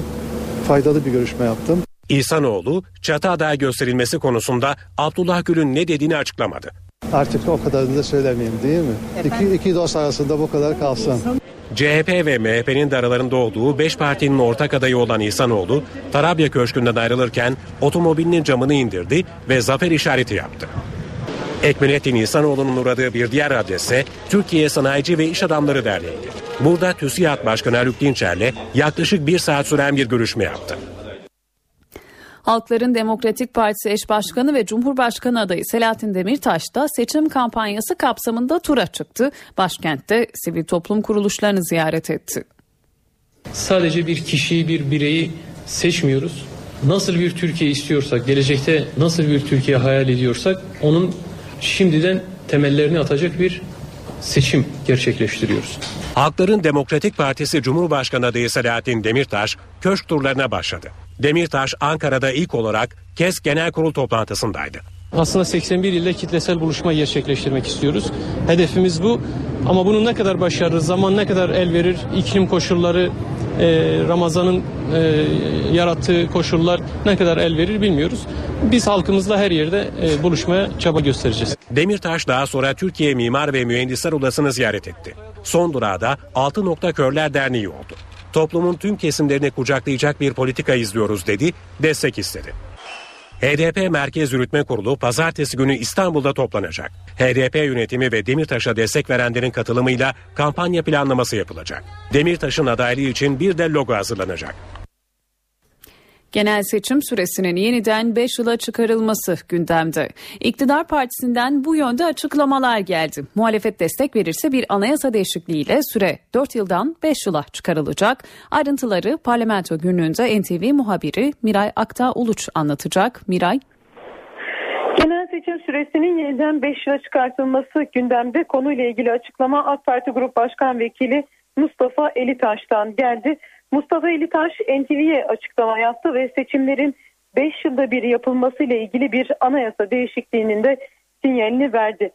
faydalı bir görüşme yaptım. İhsanoğlu çatı aday gösterilmesi konusunda Abdullah Gül'ün ne dediğini açıklamadı. Artık o kadarını da söylemeyeyim değil mi? İki, iki dost arasında bu kadar kalsın. CHP ve MHP'nin de aralarında olduğu 5 partinin ortak adayı olan İhsanoğlu, Tarabya Köşkü'nden ayrılırken otomobilinin camını indirdi ve zafer işareti yaptı. Ekmelettin İhsanoğlu'nun uğradığı bir diğer adrese Türkiye Sanayici ve İş Adamları Derneği'ydi. Burada TÜSİAD Başkanı Haluk Dinçer'le yaklaşık bir saat süren bir görüşme yaptı. Halkların Demokratik Partisi eş başkanı ve Cumhurbaşkanı adayı Selahattin Demirtaş da seçim kampanyası kapsamında tura çıktı. Başkentte sivil toplum kuruluşlarını ziyaret etti. Sadece bir kişiyi, bir bireyi seçmiyoruz. Nasıl bir Türkiye istiyorsak, gelecekte nasıl bir Türkiye hayal ediyorsak onun şimdiden temellerini atacak bir seçim gerçekleştiriyoruz. Halkların Demokratik Partisi Cumhurbaşkanı adayı Selahattin Demirtaş köşk turlarına başladı. Demirtaş Ankara'da ilk olarak KES Genel Kurul toplantısındaydı. Aslında 81 ilde kitlesel buluşma gerçekleştirmek istiyoruz. Hedefimiz bu. Ama bunun ne kadar başarılı, zaman ne kadar el verir, iklim koşulları, e, Ramazan'ın e, yarattığı koşullar ne kadar el verir bilmiyoruz. Biz halkımızla her yerde e, buluşmaya çaba göstereceğiz. Demirtaş daha sonra Türkiye Mimar ve Mühendisler Odası'nı ziyaret etti. Son durağı da Altı Nokta Körler Derneği oldu. Toplumun tüm kesimlerini kucaklayacak bir politika izliyoruz dedi, destek istedi. HDP Merkez Yürütme Kurulu pazartesi günü İstanbul'da toplanacak. HDP yönetimi ve Demirtaş'a destek verenlerin katılımıyla kampanya planlaması yapılacak. Demirtaş'ın adaylığı için bir de logo hazırlanacak. Genel seçim süresinin yeniden 5 yıla çıkarılması gündemde. İktidar partisinden bu yönde açıklamalar geldi. Muhalefet destek verirse bir anayasa değişikliğiyle süre 4 yıldan 5 yıla çıkarılacak. Ayrıntıları parlamento günlüğünde NTV muhabiri Miray Aktağ Uluç anlatacak. Miray. Genel seçim süresinin yeniden 5 yıla çıkartılması gündemde konuyla ilgili açıklama AK Parti Grup Başkan Vekili Mustafa Elitaş'tan geldi. Mustafa Elitaş NTV'ye açıklama yaptı ve seçimlerin 5 yılda bir yapılması ile ilgili bir anayasa değişikliğinin de sinyalini verdi.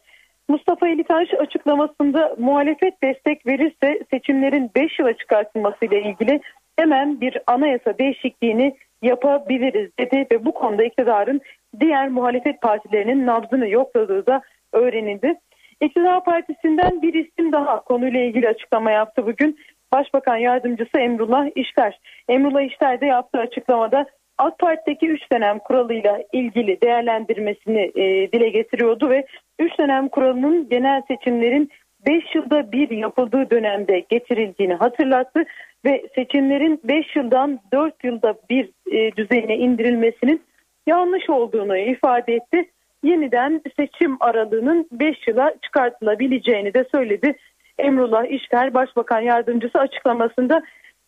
Mustafa Elitaş açıklamasında muhalefet destek verirse seçimlerin 5 yıla çıkartılması ile ilgili hemen bir anayasa değişikliğini yapabiliriz dedi ve bu konuda iktidarın diğer muhalefet partilerinin nabzını yokladığı da öğrenildi. İktidar Partisi'nden bir isim daha konuyla ilgili açıklama yaptı bugün. Başbakan Yardımcısı Emrullah İşler. Emrullah İşler de yaptığı açıklamada AK Parti'deki 3 dönem kuralıyla ilgili değerlendirmesini e, dile getiriyordu ve 3 dönem kuralının genel seçimlerin 5 yılda bir yapıldığı dönemde getirildiğini hatırlattı ve seçimlerin 5 yıldan 4 yılda bir e, düzeyine indirilmesinin yanlış olduğunu ifade etti. Yeniden seçim aralığının 5 yıla çıkartılabileceğini de söyledi. Emrullah İşler Başbakan Yardımcısı açıklamasında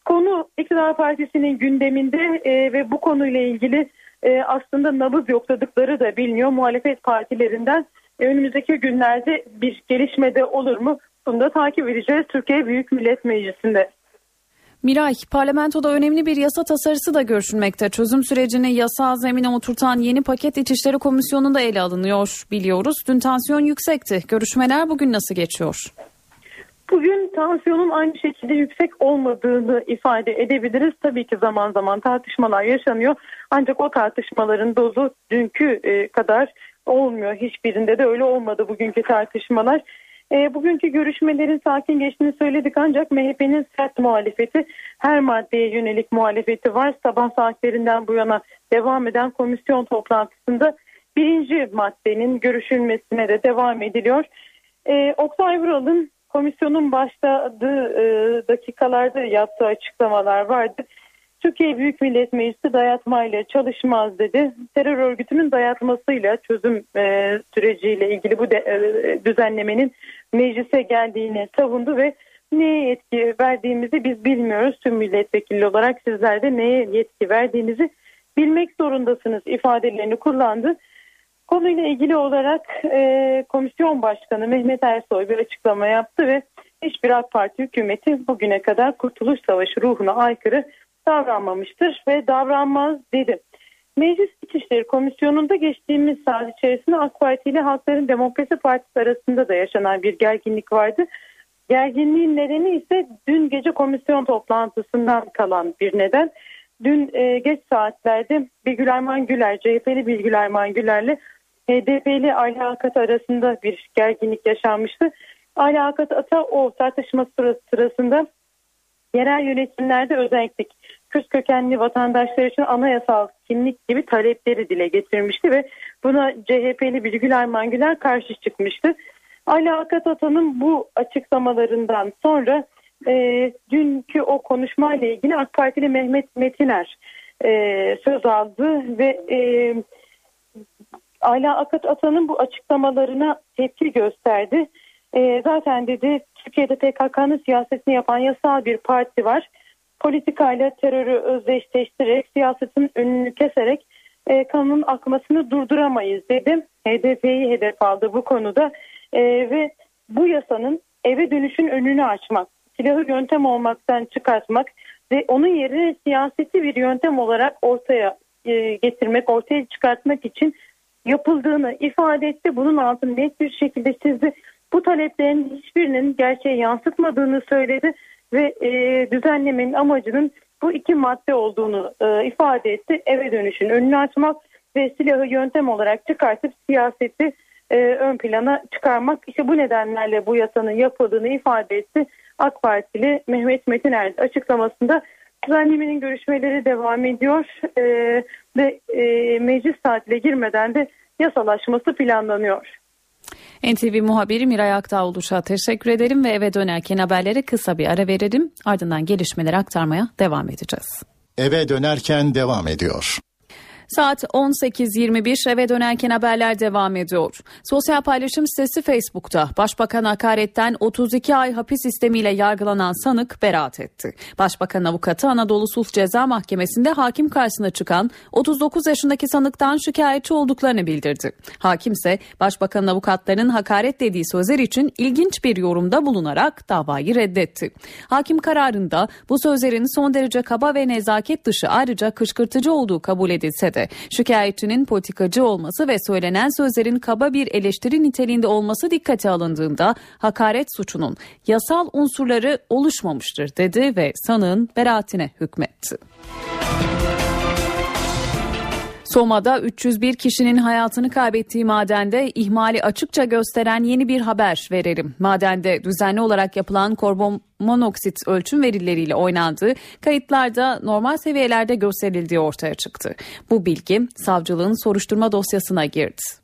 konu İktidar Partisi'nin gündeminde e, ve bu konuyla ilgili e, aslında nabız yokladıkları da biliniyor muhalefet partilerinden. E, önümüzdeki günlerde bir gelişmede olur mu? Bunu da takip edeceğiz Türkiye Büyük Millet Meclisi'nde. Miray, parlamentoda önemli bir yasa tasarısı da görüşülmekte. Çözüm sürecini yasal zemine oturtan yeni paket İçişleri Komisyonu'nda ele alınıyor biliyoruz. Dün tansiyon yüksekti. Görüşmeler bugün nasıl geçiyor? Bugün tansiyonun aynı şekilde yüksek olmadığını ifade edebiliriz. Tabii ki zaman zaman tartışmalar yaşanıyor. Ancak o tartışmaların dozu dünkü e, kadar olmuyor. Hiçbirinde de öyle olmadı bugünkü tartışmalar. E, bugünkü görüşmelerin sakin geçtiğini söyledik ancak MHP'nin sert muhalefeti her maddeye yönelik muhalefeti var. Sabah saatlerinden bu yana devam eden komisyon toplantısında birinci maddenin görüşülmesine de devam ediliyor. E, Oktay Vural'ın komisyonun başladığı e, dakikalarda yaptığı açıklamalar vardı. Türkiye Büyük Millet Meclisi dayatmayla çalışmaz dedi. Terör örgütünün dayatmasıyla çözüm e, süreciyle ilgili bu de, e, düzenlemenin meclise geldiğini savundu ve neye yetki verdiğimizi biz bilmiyoruz. Tüm milletvekili olarak sizler de neye yetki verdiğinizi bilmek zorundasınız ifadelerini kullandı. Konuyla ilgili olarak e, komisyon başkanı Mehmet Ersoy bir açıklama yaptı ve hiçbir AK Parti hükümeti bugüne kadar Kurtuluş Savaşı ruhuna aykırı davranmamıştır ve davranmaz dedi. Meclis İçişleri Komisyonu'nda geçtiğimiz saat içerisinde AK Parti ile Halkların Demokrasi Partisi arasında da yaşanan bir gerginlik vardı. Gerginliğin nedeni ise dün gece komisyon toplantısından kalan bir neden. Dün e, geç saatlerde Bilgül Erman Güler, CHP'li Bilgül Erman Güler'le HDP'li Ayla Akat arasında bir gerginlik yaşanmıştı. Ayla Akat Ata o tartışma sırasında yerel yönetimlerde özellikle Kürt kökenli vatandaşlar için anayasal kimlik gibi talepleri dile getirmişti ve buna CHP'li Bilgül Erman Güler karşı çıkmıştı. Ayla Akat Ata'nın bu açıklamalarından sonra e, dünkü o konuşmayla ilgili AK Partili Mehmet Metiner e, söz aldı ve e, Ayla Akat Atan'ın bu açıklamalarına tepki gösterdi. E, zaten dedi Türkiye'de PKK'nın siyasetini yapan yasal bir parti var. Politikayla terörü özdeşleştirerek siyasetin önünü keserek e, akmasını durduramayız dedi. HDP'yi hedef aldı bu konuda e, ve bu yasanın eve dönüşün önünü açmak, silahı yöntem olmaktan çıkartmak ve onun yerine siyaseti bir yöntem olarak ortaya e, getirmek, ortaya çıkartmak için yapıldığını ifade etti. Bunun altını net bir şekilde çizdi. Bu taleplerin hiçbirinin gerçeğe yansıtmadığını söyledi ve e, düzenlemenin amacının bu iki madde olduğunu e, ifade etti. Eve dönüşün önünü açmak ve silahı yöntem olarak çıkartıp siyaseti e, ön plana çıkarmak. İşte bu nedenlerle bu yasanın yapıldığını ifade etti. AK Partili Mehmet Metiner açıklamasında düzenlemenin görüşmeleri devam ediyor e, ve e, meclis tatile girmeden de yasalaşması planlanıyor. NTV muhabiri Miray Aktağoluş'a teşekkür ederim ve eve dönerken haberlere kısa bir ara verelim. Ardından gelişmeleri aktarmaya devam edeceğiz. Eve dönerken devam ediyor. Saat 18.21 eve dönerken haberler devam ediyor. Sosyal paylaşım sitesi Facebook'ta Başbakan hakaretten 32 ay hapis sistemiyle yargılanan sanık beraat etti. Başbakan avukatı Anadolu Sulh Ceza Mahkemesi'nde hakim karşısına çıkan 39 yaşındaki sanıktan şikayetçi olduklarını bildirdi. Hakim ise Başbakanın avukatlarının hakaret dediği sözler için ilginç bir yorumda bulunarak davayı reddetti. Hakim kararında bu sözlerin son derece kaba ve nezaket dışı ayrıca kışkırtıcı olduğu kabul edilse de şikayetçinin politikacı olması ve söylenen sözlerin kaba bir eleştiri niteliğinde olması dikkate alındığında hakaret suçunun yasal unsurları oluşmamıştır dedi ve sanığın beraatine hükmetti. Soma'da 301 kişinin hayatını kaybettiği madende ihmali açıkça gösteren yeni bir haber verelim. Madende düzenli olarak yapılan karbon monoksit ölçüm verileriyle oynandığı kayıtlarda normal seviyelerde gösterildiği ortaya çıktı. Bu bilgi savcılığın soruşturma dosyasına girdi.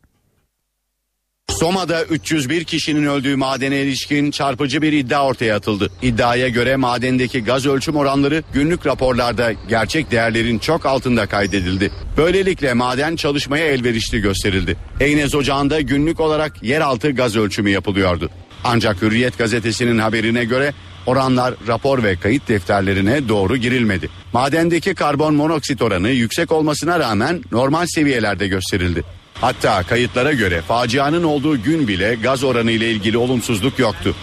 Soma'da 301 kişinin öldüğü madene ilişkin çarpıcı bir iddia ortaya atıldı. İddiaya göre madendeki gaz ölçüm oranları günlük raporlarda gerçek değerlerin çok altında kaydedildi. Böylelikle maden çalışmaya elverişli gösterildi. Eynez Ocağı'nda günlük olarak yeraltı gaz ölçümü yapılıyordu. Ancak Hürriyet gazetesinin haberine göre oranlar rapor ve kayıt defterlerine doğru girilmedi. Madendeki karbon monoksit oranı yüksek olmasına rağmen normal seviyelerde gösterildi. Hatta kayıtlara göre facianın olduğu gün bile gaz oranı ile ilgili olumsuzluk yoktu.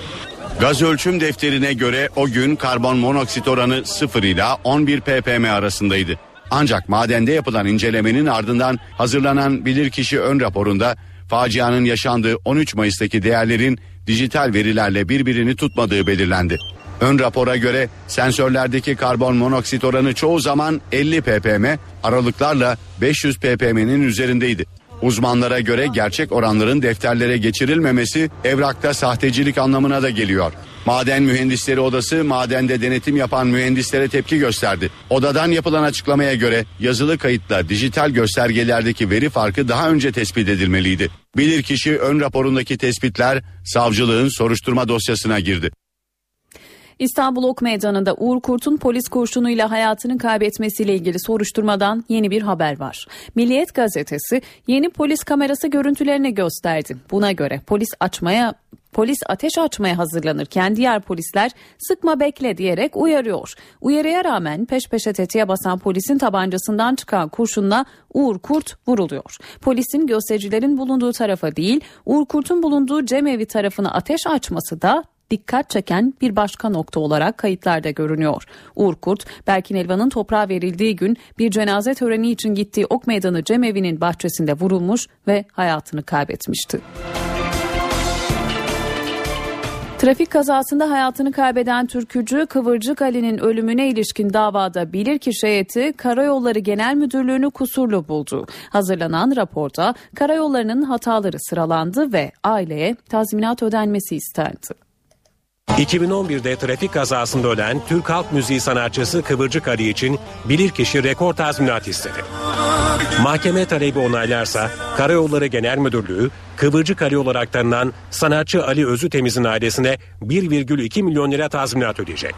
Gaz ölçüm defterine göre o gün karbon monoksit oranı 0 ile 11 ppm arasındaydı. Ancak madende yapılan incelemenin ardından hazırlanan bilirkişi ön raporunda facianın yaşandığı 13 Mayıs'taki değerlerin dijital verilerle birbirini tutmadığı belirlendi. Ön rapora göre sensörlerdeki karbon monoksit oranı çoğu zaman 50 ppm aralıklarla 500 ppm'nin üzerindeydi. Uzmanlara göre gerçek oranların defterlere geçirilmemesi evrakta sahtecilik anlamına da geliyor. Maden Mühendisleri Odası madende denetim yapan mühendislere tepki gösterdi. Odadan yapılan açıklamaya göre yazılı kayıtla dijital göstergelerdeki veri farkı daha önce tespit edilmeliydi. Bilirkişi ön raporundaki tespitler savcılığın soruşturma dosyasına girdi. İstanbul Ok Meydanı'nda Uğur Kurt'un polis kurşunuyla hayatını kaybetmesiyle ilgili soruşturmadan yeni bir haber var. Milliyet gazetesi yeni polis kamerası görüntülerini gösterdi. Buna göre polis açmaya Polis ateş açmaya hazırlanırken diğer polisler sıkma bekle diyerek uyarıyor. Uyarıya rağmen peş peşe tetiğe basan polisin tabancasından çıkan kurşunla Uğur Kurt vuruluyor. Polisin göstericilerin bulunduğu tarafa değil Uğur Kurt'un bulunduğu cemevi tarafına ateş açması da dikkat çeken bir başka nokta olarak kayıtlarda görünüyor. Uğur Kurt, Berkin Elvan'ın toprağa verildiği gün bir cenaze töreni için gittiği Ok Meydanı cemevi'nin bahçesinde vurulmuş ve hayatını kaybetmişti. Trafik kazasında hayatını kaybeden türkücü Kıvırcık Ali'nin ölümüne ilişkin davada bilirkişi heyeti Karayolları Genel Müdürlüğü'nü kusurlu buldu. Hazırlanan raporda karayollarının hataları sıralandı ve aileye tazminat ödenmesi istendi. 2011'de trafik kazasında ölen Türk halk müziği sanatçısı Kıvırcık Ali için bilirkişi rekor tazminat istedi. Mahkeme talebi onaylarsa Karayolları Genel Müdürlüğü Kıvırcık Ali olarak tanınan sanatçı Ali Özütemiz'in ailesine 1,2 milyon lira tazminat ödeyecek.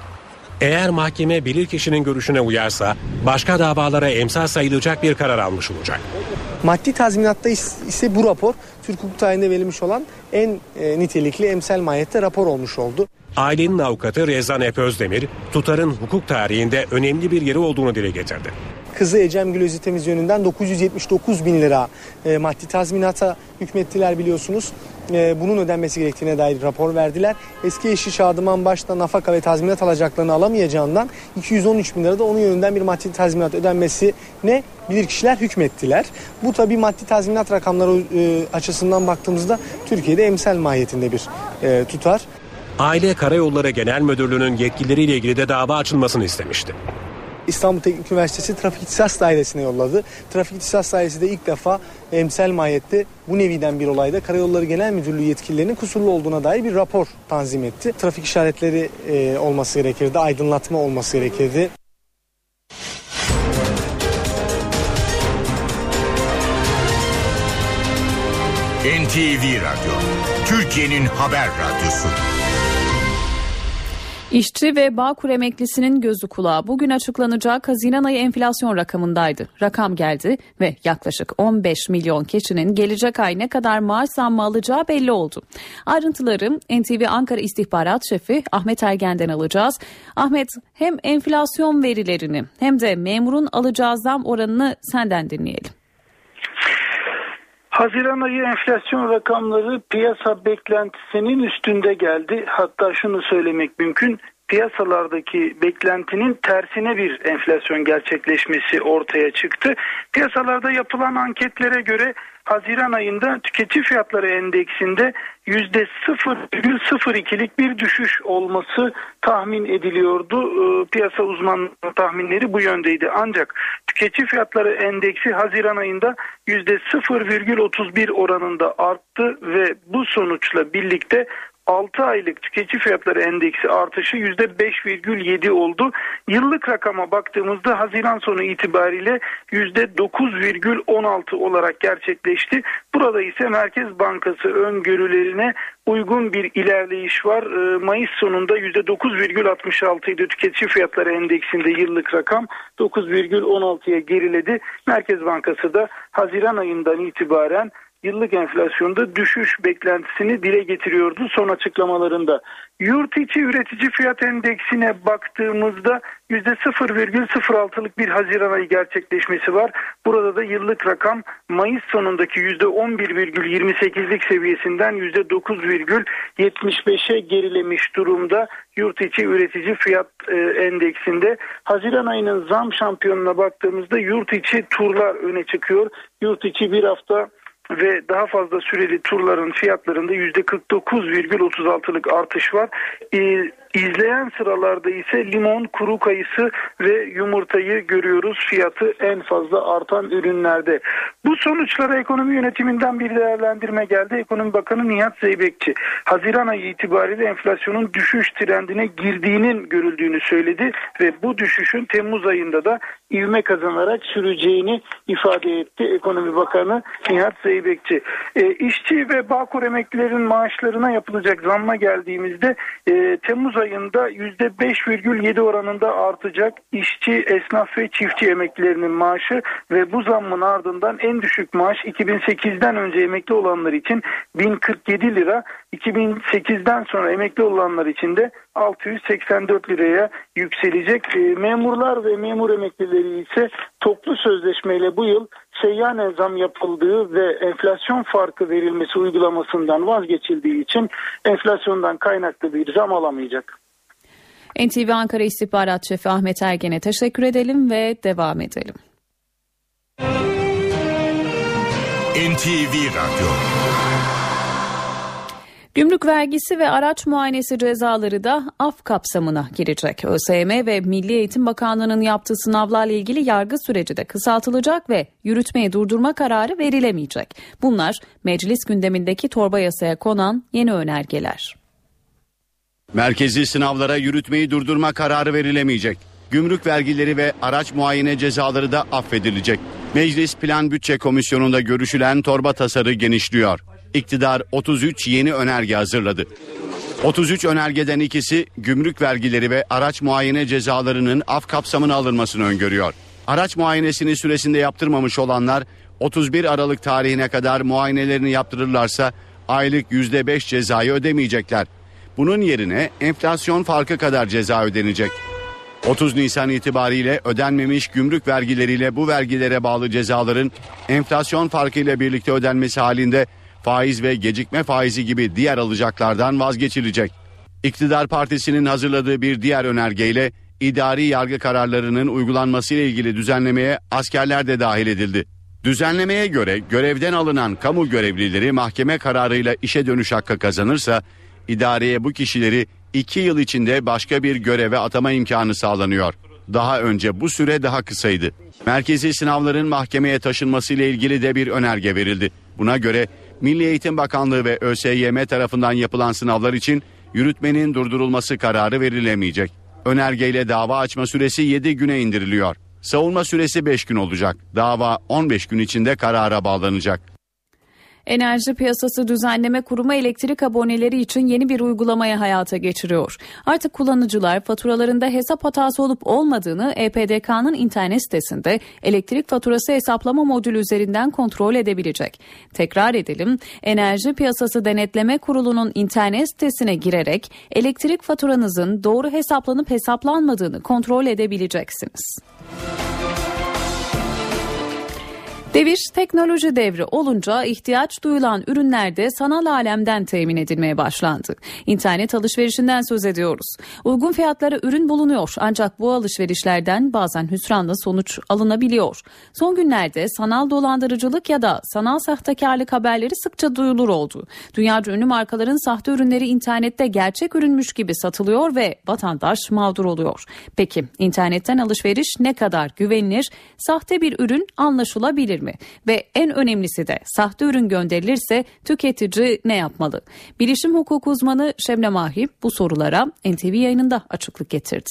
Eğer mahkeme bilirkişinin görüşüne uyarsa başka davalara emsal sayılacak bir karar almış olacak. Maddi tazminatta ise bu rapor Türk hukuk tarihinde verilmiş olan en e, nitelikli emsal mahiyette rapor olmuş oldu. Ailenin avukatı Rezan Efe Özdemir, tutarın hukuk tarihinde önemli bir yeri olduğunu dile getirdi. Kızı Ecem Gül Özitemiz yönünden 979 bin lira e, maddi tazminata hükmettiler biliyorsunuz. E, bunun ödenmesi gerektiğine dair rapor verdiler. Eski eşi Şadıman başta nafaka ve tazminat alacaklarını alamayacağından 213 bin lira da onun yönünden bir maddi tazminat ödenmesine bilirkişiler hükmettiler. Bu tabi maddi tazminat rakamları e, açısından baktığımızda Türkiye'de emsal mahiyetinde bir e, tutar. Aile Karayolları Genel Müdürlüğü'nün yetkilileriyle ilgili de dava açılmasını istemişti. İstanbul Teknik Üniversitesi Trafik İhtisas Dairesi'ne yolladı. Trafik İhtisas Dairesi de ilk defa emsal mahiyette bu neviden bir olayda Karayolları Genel Müdürlüğü yetkililerinin kusurlu olduğuna dair bir rapor tanzim etti. Trafik işaretleri e, olması gerekirdi, aydınlatma olması gerekirdi. NTV Radyo, Türkiye'nin haber radyosu. İşçi ve Bağkur emeklisinin gözü kulağı bugün açıklanacak Haziran ayı enflasyon rakamındaydı. Rakam geldi ve yaklaşık 15 milyon kişinin gelecek ay ne kadar maaş zammı alacağı belli oldu. Ayrıntıları NTV Ankara İstihbarat Şefi Ahmet Ergen'den alacağız. Ahmet hem enflasyon verilerini hem de memurun alacağı zam oranını senden dinleyelim. Haziran ayı enflasyon rakamları piyasa beklentisinin üstünde geldi. Hatta şunu söylemek mümkün. Piyasalardaki beklentinin tersine bir enflasyon gerçekleşmesi ortaya çıktı. Piyasalarda yapılan anketlere göre Haziran ayında tüketici fiyatları endeksinde %0,02'lik bir düşüş olması tahmin ediliyordu. Ee, piyasa uzmanları tahminleri bu yöndeydi. Ancak tüketici fiyatları endeksi Haziran ayında %0,31 oranında arttı ve bu sonuçla birlikte 6 aylık tüketici fiyatları endeksi artışı %5,7 oldu. Yıllık rakama baktığımızda Haziran sonu itibariyle %9,16 olarak gerçekleşti. Burada ise Merkez Bankası öngörülerine uygun bir ilerleyiş var. Ee, Mayıs sonunda %9,66 idi tüketici fiyatları endeksinde yıllık rakam 9,16'ya geriledi. Merkez Bankası da Haziran ayından itibaren yıllık enflasyonda düşüş beklentisini dile getiriyordu son açıklamalarında. Yurt içi üretici fiyat endeksine baktığımızda %0,06'lık bir Haziran ayı gerçekleşmesi var. Burada da yıllık rakam Mayıs sonundaki %11,28'lik seviyesinden %9,75'e gerilemiş durumda. Yurt içi üretici fiyat e, endeksinde Haziran ayının zam şampiyonuna baktığımızda yurt içi turlar öne çıkıyor. Yurt içi bir hafta ve daha fazla süreli turların fiyatlarında %49,36'lık artış var. Ee, izleyen sıralarda ise limon, kuru kayısı ve yumurtayı görüyoruz fiyatı en fazla artan ürünlerde. Bu sonuçlara ekonomi yönetiminden bir değerlendirme geldi. Ekonomi Bakanı Nihat Zeybekçi Haziran ayı itibariyle enflasyonun düşüş trendine girdiğinin görüldüğünü söyledi ve bu düşüşün Temmuz ayında da ivme kazanarak süreceğini ifade etti Ekonomi Bakanı Nihat Zeybekçi. E, işçi ve Bağkur emeklilerin maaşlarına yapılacak zamma geldiğimizde e, Temmuz ayında %5,7 oranında artacak işçi, esnaf ve çiftçi emeklilerinin maaşı ve bu zammın ardından en düşük maaş 2008'den önce emekli olanlar için 1047 lira, 2008'den sonra emekli olanlar için de 684 liraya yükselecek. E, memurlar ve memur emeklileri ise toplu sözleşmeyle bu yıl seyyan zam yapıldığı ve enflasyon farkı verilmesi uygulamasından vazgeçildiği için enflasyondan kaynaklı bir zam alamayacak. NTV Ankara İstihbarat Şefi Ahmet Ergen'e teşekkür edelim ve devam edelim. NTV Radyo Gümrük vergisi ve araç muayenesi cezaları da af kapsamına girecek. ÖSYM ve Milli Eğitim Bakanlığı'nın yaptığı sınavlarla ilgili yargı süreci de kısaltılacak ve yürütmeyi durdurma kararı verilemeyecek. Bunlar meclis gündemindeki torba yasaya konan yeni önergeler. Merkezi sınavlara yürütmeyi durdurma kararı verilemeyecek. Gümrük vergileri ve araç muayene cezaları da affedilecek. Meclis Plan Bütçe Komisyonu'nda görüşülen torba tasarı genişliyor. İktidar 33 yeni önerge hazırladı. 33 önergeden ikisi gümrük vergileri ve araç muayene cezalarının af kapsamına alınmasını öngörüyor. Araç muayenesini süresinde yaptırmamış olanlar 31 Aralık tarihine kadar muayenelerini yaptırırlarsa aylık %5 cezayı ödemeyecekler. Bunun yerine enflasyon farkı kadar ceza ödenecek. 30 Nisan itibariyle ödenmemiş gümrük vergileriyle bu vergilere bağlı cezaların enflasyon farkıyla birlikte ödenmesi halinde faiz ve gecikme faizi gibi diğer alacaklardan vazgeçilecek. İktidar Partisi'nin hazırladığı bir diğer önergeyle idari yargı kararlarının uygulanması ile ilgili düzenlemeye askerler de dahil edildi. Düzenlemeye göre görevden alınan kamu görevlileri mahkeme kararıyla işe dönüş hakkı kazanırsa idareye bu kişileri 2 yıl içinde başka bir göreve atama imkanı sağlanıyor. Daha önce bu süre daha kısaydı. Merkezi sınavların mahkemeye taşınması ile ilgili de bir önerge verildi. Buna göre Milli Eğitim Bakanlığı ve ÖSYM tarafından yapılan sınavlar için yürütmenin durdurulması kararı verilemeyecek. Önergeyle dava açma süresi 7 güne indiriliyor. Savunma süresi 5 gün olacak. Dava 15 gün içinde karara bağlanacak. Enerji Piyasası Düzenleme Kurumu elektrik aboneleri için yeni bir uygulamaya hayata geçiriyor. Artık kullanıcılar faturalarında hesap hatası olup olmadığını EPDK'nın internet sitesinde elektrik faturası hesaplama modülü üzerinden kontrol edebilecek. Tekrar edelim, Enerji Piyasası Denetleme Kurulu'nun internet sitesine girerek elektrik faturanızın doğru hesaplanıp hesaplanmadığını kontrol edebileceksiniz. Devir teknoloji devri olunca ihtiyaç duyulan ürünler de sanal alemden temin edilmeye başlandı. İnternet alışverişinden söz ediyoruz. Uygun fiyatlara ürün bulunuyor ancak bu alışverişlerden bazen hüsranla sonuç alınabiliyor. Son günlerde sanal dolandırıcılık ya da sanal sahtekarlık haberleri sıkça duyulur oldu. Dünyaca ünlü markaların sahte ürünleri internette gerçek ürünmüş gibi satılıyor ve vatandaş mağdur oluyor. Peki internetten alışveriş ne kadar güvenilir? Sahte bir ürün anlaşılabilir mi? Ve en önemlisi de sahte ürün gönderilirse tüketici ne yapmalı? Bilişim hukuk uzmanı Şebnem Ahi bu sorulara NTV yayınında açıklık getirdi.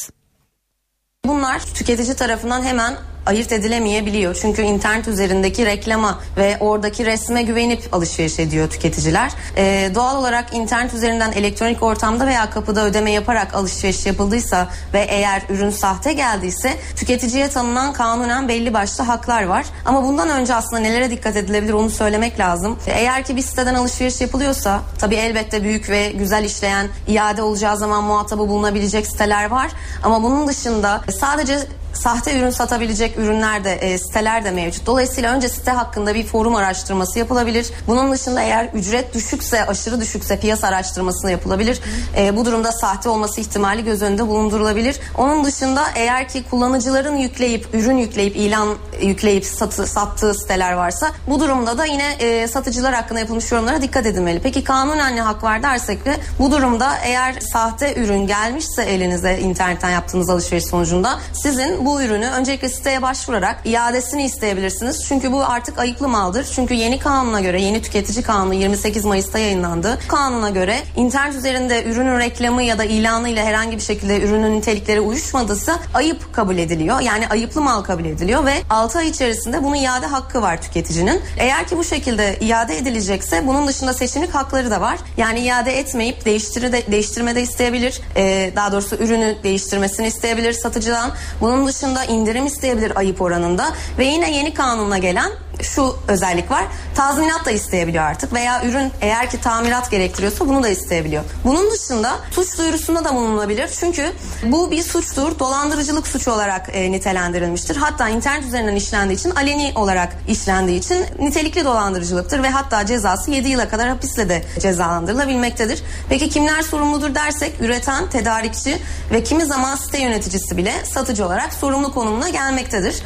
Bunlar tüketici tarafından hemen ayırt edilemeyebiliyor. Çünkü internet üzerindeki reklama ve oradaki resme güvenip alışveriş ediyor tüketiciler. Ee, doğal olarak internet üzerinden elektronik ortamda veya kapıda ödeme yaparak alışveriş yapıldıysa ve eğer ürün sahte geldiyse tüketiciye tanınan kanunen belli başlı haklar var. Ama bundan önce aslında nelere dikkat edilebilir onu söylemek lazım. Eğer ki bir siteden alışveriş yapılıyorsa tabii elbette büyük ve güzel işleyen iade olacağı zaman muhatabı bulunabilecek siteler var. Ama bunun dışında sadece sahte ürün satabilecek ürünler de e, siteler de mevcut. Dolayısıyla önce site hakkında bir forum araştırması yapılabilir. Bunun dışında eğer ücret düşükse, aşırı düşükse piyasa araştırmasını yapılabilir. E, bu durumda sahte olması ihtimali göz önünde bulundurulabilir. Onun dışında eğer ki kullanıcıların yükleyip, ürün yükleyip, ilan yükleyip satı, sattığı siteler varsa bu durumda da yine e, satıcılar hakkında yapılmış yorumlara dikkat edilmeli. Peki kanunen ne hak var dersek de bu durumda eğer sahte ürün gelmişse elinize internetten yaptığınız alışveriş sonucunda sizin bu ürünü öncelikle siteye başvurarak iadesini isteyebilirsiniz. Çünkü bu artık ayıplı maldır. Çünkü yeni kanuna göre, yeni tüketici kanunu 28 Mayıs'ta yayınlandı. Kanuna göre internet üzerinde ürünün reklamı ya da ilanı ile herhangi bir şekilde ürünün nitelikleri uyuşmadıysa ayıp kabul ediliyor. Yani ayıplı mal kabul ediliyor ve 6 ay içerisinde bunun iade hakkı var tüketicinin. Eğer ki bu şekilde iade edilecekse bunun dışında seçimlik hakları da var. Yani iade etmeyip değiştirme de isteyebilir. Ee, daha doğrusu ürünü değiştirmesini isteyebilir satıcıdan. Bunun dışında indirim isteyebilir ayıp oranında ve yine yeni kanuna gelen şu özellik var. Tazminat da isteyebiliyor artık veya ürün eğer ki tamirat gerektiriyorsa bunu da isteyebiliyor. Bunun dışında suç duyurusunda da bulunabilir. Çünkü bu bir suçtur. Dolandırıcılık suçu olarak e, nitelendirilmiştir. Hatta internet üzerinden işlendiği için aleni olarak işlendiği için nitelikli dolandırıcılıktır ve hatta cezası 7 yıla kadar hapisle de cezalandırılabilmektedir. Peki kimler sorumludur dersek üreten, tedarikçi ve kimi zaman site yöneticisi bile satıcı olarak sorumlu konumuna gelmektedir.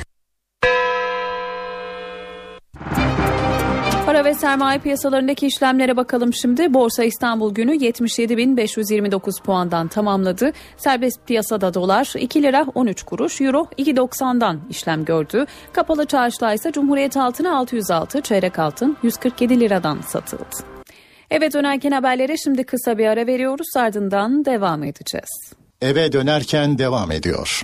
Ve sermaye piyasalarındaki işlemlere bakalım şimdi. Borsa İstanbul günü 77.529 puandan tamamladı. Serbest piyasada dolar 2 lira 13 kuruş, euro 2.90'dan işlem gördü. Kapalı çarşıda ise Cumhuriyet altını 606, çeyrek altın 147 liradan satıldı. Evet dönerken haberlere şimdi kısa bir ara veriyoruz ardından devam edeceğiz. Eve dönerken devam ediyor.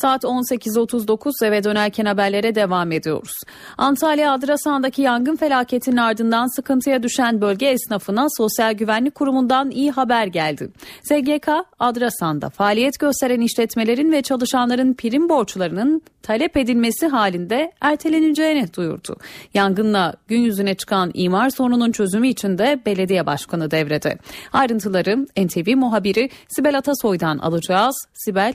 Saat 18.39 eve dönerken haberlere devam ediyoruz. Antalya Adrasan'daki yangın felaketinin ardından sıkıntıya düşen bölge esnafına Sosyal Güvenlik Kurumu'ndan iyi haber geldi. SGK, Adrasan'da faaliyet gösteren işletmelerin ve çalışanların prim borçlarının talep edilmesi halinde erteleneceğini duyurdu. Yangınla gün yüzüne çıkan imar sorununun çözümü için de belediye başkanı devrede. Ayrıntıları NTV muhabiri Sibel Atasoy'dan alacağız. Sibel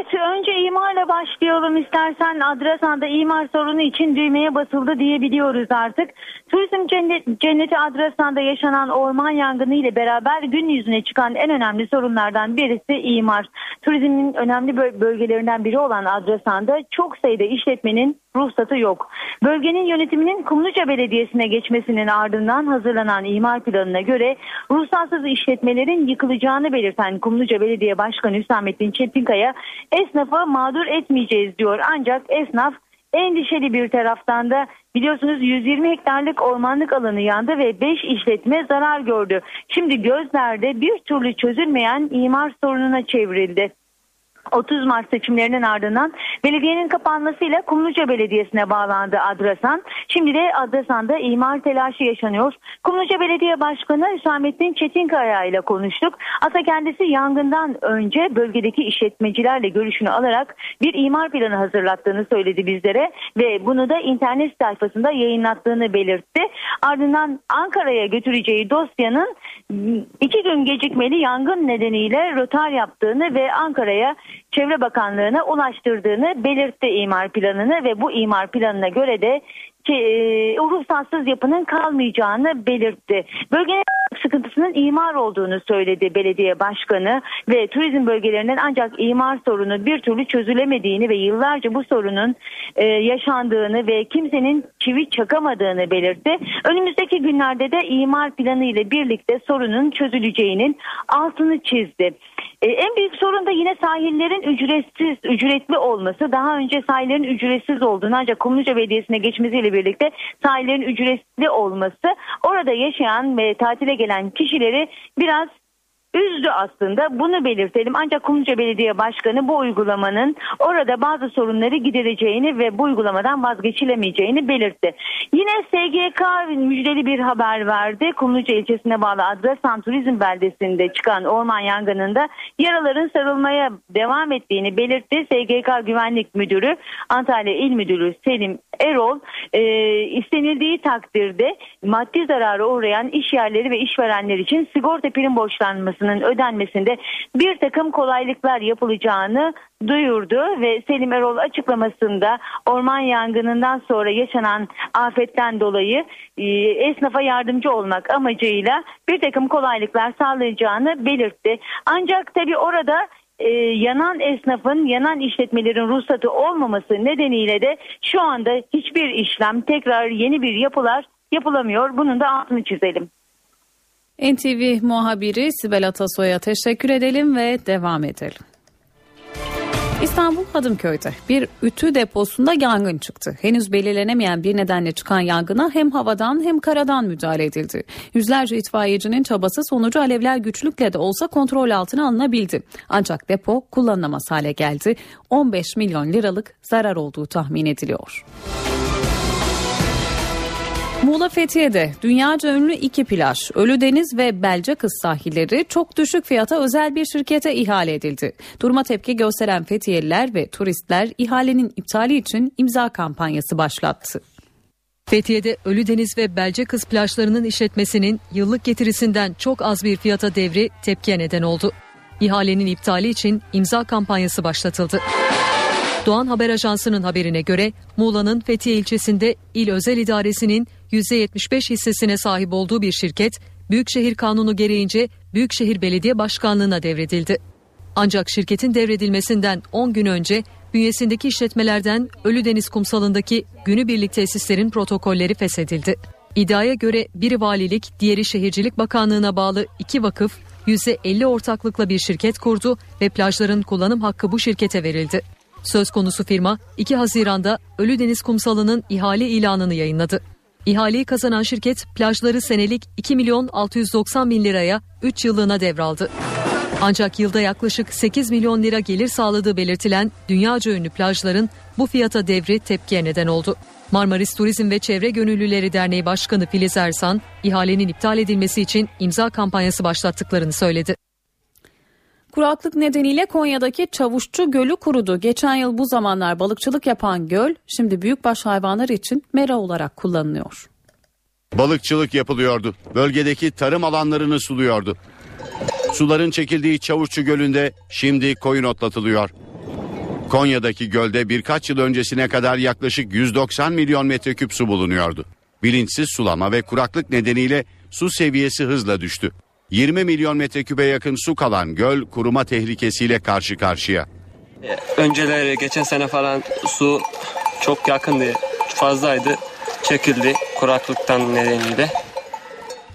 Evet önce imarla başlayalım istersen Adrasan'da imar sorunu için düğmeye basıldı diyebiliyoruz artık. Turizm cenneti Adrasan'da yaşanan orman yangını ile beraber gün yüzüne çıkan en önemli sorunlardan birisi imar. Turizmin önemli bölgelerinden biri olan Adrasan'da çok sayıda işletmenin ruhsatı yok. Bölgenin yönetiminin Kumluca Belediyesi'ne geçmesinin ardından hazırlanan imar planına göre ruhsatsız işletmelerin yıkılacağını belirten Kumluca Belediye Başkanı Hüsamettin Çetinkaya esnafa mağdur etmeyeceğiz diyor. Ancak esnaf endişeli bir taraftan da biliyorsunuz 120 hektarlık ormanlık alanı yandı ve 5 işletme zarar gördü. Şimdi gözlerde bir türlü çözülmeyen imar sorununa çevrildi. 30 Mart seçimlerinin ardından belediyenin kapanmasıyla Kumluca Belediyesi'ne bağlandı Adrasan. Şimdi de Adrasan'da imar telaşı yaşanıyor. Kumluca Belediye Başkanı Hüsamettin Çetinkaya ile konuştuk. Asa kendisi yangından önce bölgedeki işletmecilerle görüşünü alarak bir imar planı hazırlattığını söyledi bizlere ve bunu da internet sayfasında yayınlattığını belirtti. Ardından Ankara'ya götüreceği dosyanın iki gün gecikmeli yangın nedeniyle rötar yaptığını ve Ankara'ya Çevre Bakanlığı'na ulaştırdığını belirtti imar planını ve bu imar planına göre de e, ruhsatsız yapının kalmayacağını belirtti. Bölgenin sıkıntısının imar olduğunu söyledi belediye başkanı ve turizm bölgelerinin ancak imar sorunu bir türlü çözülemediğini ve yıllarca bu sorunun e, yaşandığını ve kimsenin çivi çakamadığını belirtti. Önümüzdeki günlerde de imar planı ile birlikte sorunun çözüleceğinin altını çizdi. E, en büyük sorun da yine sahillerin ücretsiz, ücretli olması. Daha önce sahillerin ücretsiz olduğunu ancak Kumluca Belediyesi'ne geçmesiyle birlikte sahillerin ücretli olması orada yaşayan ve tatile gelen kişileri biraz üzdü aslında bunu belirtelim ancak Kumluca Belediye Başkanı bu uygulamanın orada bazı sorunları gidereceğini ve bu uygulamadan vazgeçilemeyeceğini belirtti. Yine SGK müjdeli bir haber verdi. Kumluca ilçesine bağlı Adrasan Turizm Beldesi'nde çıkan orman yangınında yaraların sarılmaya devam ettiğini belirtti. SGK Güvenlik Müdürü Antalya İl Müdürü Selim Erol e, istenildiği takdirde maddi zararı uğrayan iş yerleri ve işverenler için sigorta prim borçlanması parasının ödenmesinde bir takım kolaylıklar yapılacağını duyurdu ve Selim Erol açıklamasında orman yangınından sonra yaşanan afetten dolayı e, esnafa yardımcı olmak amacıyla bir takım kolaylıklar sağlayacağını belirtti. Ancak tabi orada e, yanan esnafın, yanan işletmelerin ruhsatı olmaması nedeniyle de şu anda hiçbir işlem tekrar yeni bir yapılar yapılamıyor. Bunun da altını çizelim. NTV muhabiri Sibel Atasoy'a teşekkür edelim ve devam edelim. İstanbul Hadımköy'de bir ütü deposunda yangın çıktı. Henüz belirlenemeyen bir nedenle çıkan yangına hem havadan hem karadan müdahale edildi. Yüzlerce itfaiyecinin çabası sonucu alevler güçlükle de olsa kontrol altına alınabildi. Ancak depo kullanılamaz hale geldi. 15 milyon liralık zarar olduğu tahmin ediliyor. Muğla Fethiye'de dünyaca ünlü iki plaj, Ölüdeniz ve Belcakız sahilleri çok düşük fiyata özel bir şirkete ihale edildi. Duruma tepki gösteren Fethiyeliler ve turistler ihalenin iptali için imza kampanyası başlattı. Fethiye'de Ölüdeniz ve Belcakız plajlarının işletmesinin yıllık getirisinden çok az bir fiyata devri tepkiye neden oldu. İhalenin iptali için imza kampanyası başlatıldı. Doğan Haber Ajansı'nın haberine göre Muğla'nın Fethiye ilçesinde il özel idaresinin %75 hissesine sahip olduğu bir şirket Büyükşehir Kanunu gereğince Büyükşehir Belediye Başkanlığı'na devredildi. Ancak şirketin devredilmesinden 10 gün önce bünyesindeki işletmelerden Ölüdeniz kumsalındaki günübirlik tesislerin protokolleri feshedildi. İddiaya göre biri valilik, diğeri şehircilik bakanlığına bağlı iki vakıf %50 ortaklıkla bir şirket kurdu ve plajların kullanım hakkı bu şirkete verildi. Söz konusu firma 2 Haziran'da Ölüdeniz Kumsalı'nın ihale ilanını yayınladı. İhaleyi kazanan şirket plajları senelik 2 milyon 690 bin liraya 3 yıllığına devraldı. Ancak yılda yaklaşık 8 milyon lira gelir sağladığı belirtilen dünyaca ünlü plajların bu fiyata devri tepkiye neden oldu. Marmaris Turizm ve Çevre Gönüllüleri Derneği Başkanı Filiz Ersan, ihalenin iptal edilmesi için imza kampanyası başlattıklarını söyledi. Kuraklık nedeniyle Konya'daki Çavuşçu Gölü kurudu. Geçen yıl bu zamanlar balıkçılık yapan göl şimdi büyükbaş hayvanlar için mera olarak kullanılıyor. Balıkçılık yapılıyordu. Bölgedeki tarım alanlarını suluyordu. Suların çekildiği Çavuşçu Gölü'nde şimdi koyun otlatılıyor. Konya'daki gölde birkaç yıl öncesine kadar yaklaşık 190 milyon metreküp su bulunuyordu. Bilinçsiz sulama ve kuraklık nedeniyle su seviyesi hızla düştü. 20 milyon metreküpe yakın su kalan göl kuruma tehlikesiyle karşı karşıya. Önceleri geçen sene falan su çok yakındı, fazlaydı, çekildi kuraklıktan nedeniyle.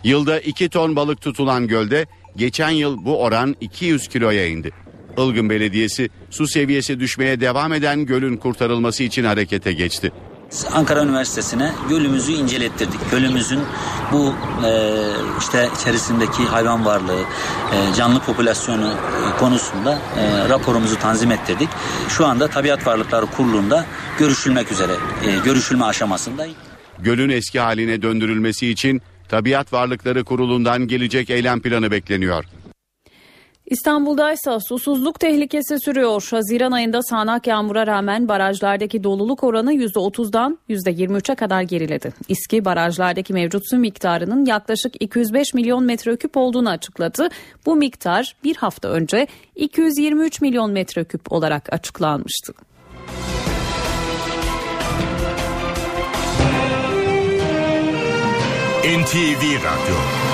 Yılda 2 ton balık tutulan gölde geçen yıl bu oran 200 kiloya indi. Ilgın Belediyesi su seviyesi düşmeye devam eden gölün kurtarılması için harekete geçti. Ankara Üniversitesi'ne gölümüzü incelettirdik. Gölümüzün bu e, işte içerisindeki hayvan varlığı, e, canlı popülasyonu e, konusunda e, raporumuzu tanzim ettirdik. Şu anda Tabiat Varlıkları Kurulu'nda görüşülmek üzere, e, görüşülme aşamasında. Gölün eski haline döndürülmesi için Tabiat Varlıkları Kurulu'ndan gelecek eylem planı bekleniyor. İstanbul'da ise susuzluk tehlikesi sürüyor. Haziran ayında sağanak yağmura rağmen barajlardaki doluluk oranı %30'dan %23'e kadar geriledi. İSKİ barajlardaki mevcut su miktarının yaklaşık 205 milyon metreküp olduğunu açıkladı. Bu miktar bir hafta önce 223 milyon metreküp olarak açıklanmıştı. NTV Radyo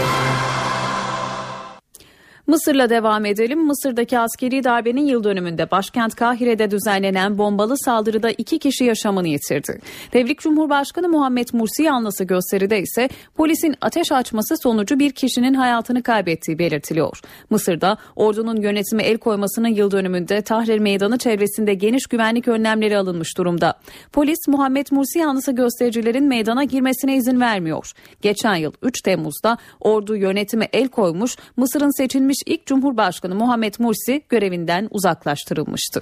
Mısır'la devam edelim. Mısır'daki askeri darbenin yıl dönümünde başkent Kahire'de düzenlenen bombalı saldırıda iki kişi yaşamını yitirdi. Devlet Cumhurbaşkanı Muhammed Mursi yanlısı gösteride ise polisin ateş açması sonucu bir kişinin hayatını kaybettiği belirtiliyor. Mısır'da ordunun yönetimi el koymasının yıl dönümünde Tahrir Meydanı çevresinde geniş güvenlik önlemleri alınmış durumda. Polis Muhammed Mursi yanlısı göstericilerin meydana girmesine izin vermiyor. Geçen yıl 3 Temmuz'da ordu yönetimi el koymuş Mısır'ın seçilmiş ilk Cumhurbaşkanı Muhammed Mursi görevinden uzaklaştırılmıştı.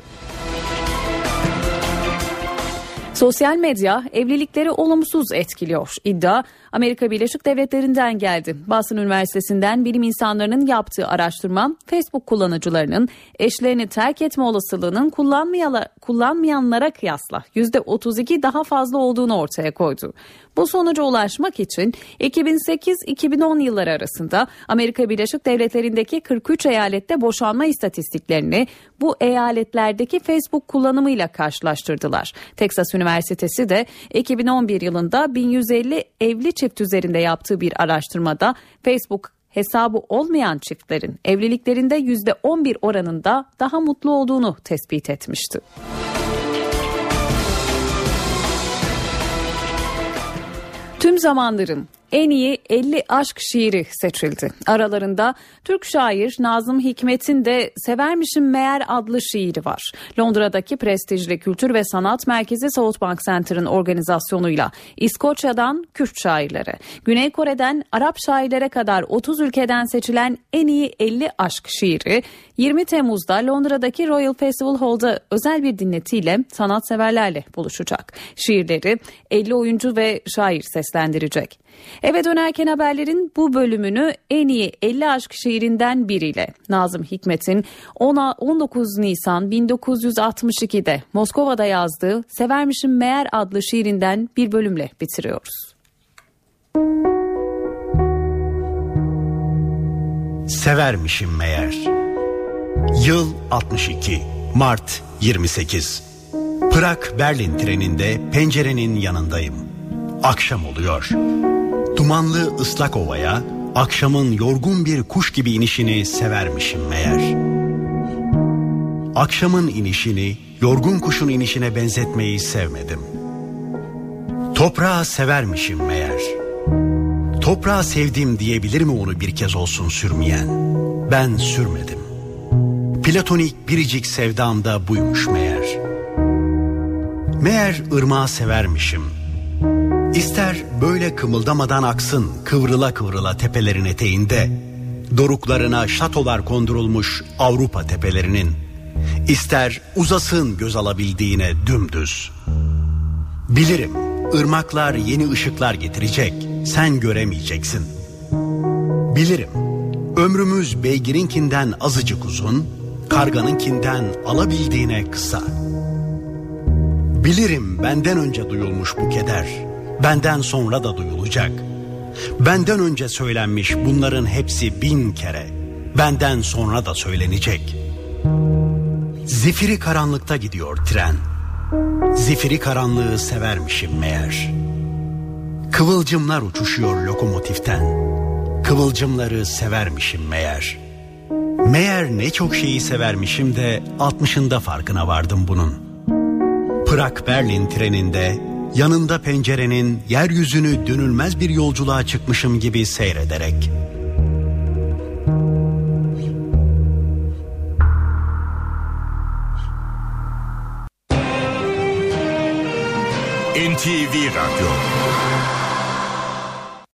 Sosyal medya evlilikleri olumsuz etkiliyor. İddia Amerika Birleşik Devletleri'nden geldi. Boston Üniversitesi'nden bilim insanlarının yaptığı araştırma Facebook kullanıcılarının eşlerini terk etme olasılığının kullanmayanlara kıyasla %32 daha fazla olduğunu ortaya koydu. Bu sonuca ulaşmak için 2008-2010 yılları arasında Amerika Birleşik Devletleri'ndeki 43 eyalette boşanma istatistiklerini bu eyaletlerdeki Facebook kullanımıyla karşılaştırdılar. Texas Üniversitesi de 2011 yılında 1150 evli çift üzerinde yaptığı bir araştırmada Facebook hesabı olmayan çiftlerin evliliklerinde %11 oranında daha mutlu olduğunu tespit etmişti. Tüm zamanların en iyi 50 aşk şiiri seçildi. Aralarında Türk şair Nazım Hikmet'in de Severmişim Meğer adlı şiiri var. Londra'daki prestijli Kültür ve Sanat Merkezi Southbank Center'ın organizasyonuyla İskoçya'dan Kürt şairlere, Güney Kore'den Arap şairlere kadar 30 ülkeden seçilen en iyi 50 aşk şiiri 20 Temmuz'da Londra'daki Royal Festival Hall'da özel bir dinletiyle sanatseverlerle buluşacak. Şiirleri 50 oyuncu ve şair seslendirecek. Eve dönerken haberlerin bu bölümünü en iyi 50 aşk şiirinden biriyle Nazım Hikmet'in 19 Nisan 1962'de Moskova'da yazdığı Severmişim Meğer adlı şiirinden bir bölümle bitiriyoruz. Severmişim meğer. Yıl 62, Mart 28. Prag Berlin treninde pencerenin yanındayım. Akşam oluyor. Dumanlı ıslak ovaya akşamın yorgun bir kuş gibi inişini severmişim meğer. akşamın inişini yorgun kuşun inişine benzetmeyi sevmedim. Toprağı severmişim meğer. Toprağı sevdim diyebilir mi onu bir kez olsun sürmeyen? Ben sürmedim. Platonik biricik sevdamda buymuş meğer. Meğer ırmağı severmişim. İster böyle kımıldamadan aksın kıvrıla kıvrıla tepelerin eteğinde, doruklarına şatolar kondurulmuş Avrupa tepelerinin, ister uzasın göz alabildiğine dümdüz. Bilirim ırmaklar yeni ışıklar getirecek, sen göremeyeceksin. Bilirim ömrümüz beygirinkinden azıcık uzun, karganınkinden alabildiğine kısa. Bilirim benden önce duyulmuş bu keder, benden sonra da duyulacak. Benden önce söylenmiş bunların hepsi bin kere, benden sonra da söylenecek. Zifiri karanlıkta gidiyor tren. Zifiri karanlığı severmişim meğer. Kıvılcımlar uçuşuyor lokomotiften. Kıvılcımları severmişim meğer. Meğer ne çok şeyi severmişim de altmışında farkına vardım bunun. Prag Berlin treninde yanında pencerenin yeryüzünü dönülmez bir yolculuğa çıkmışım gibi seyrederek. NTV Radyo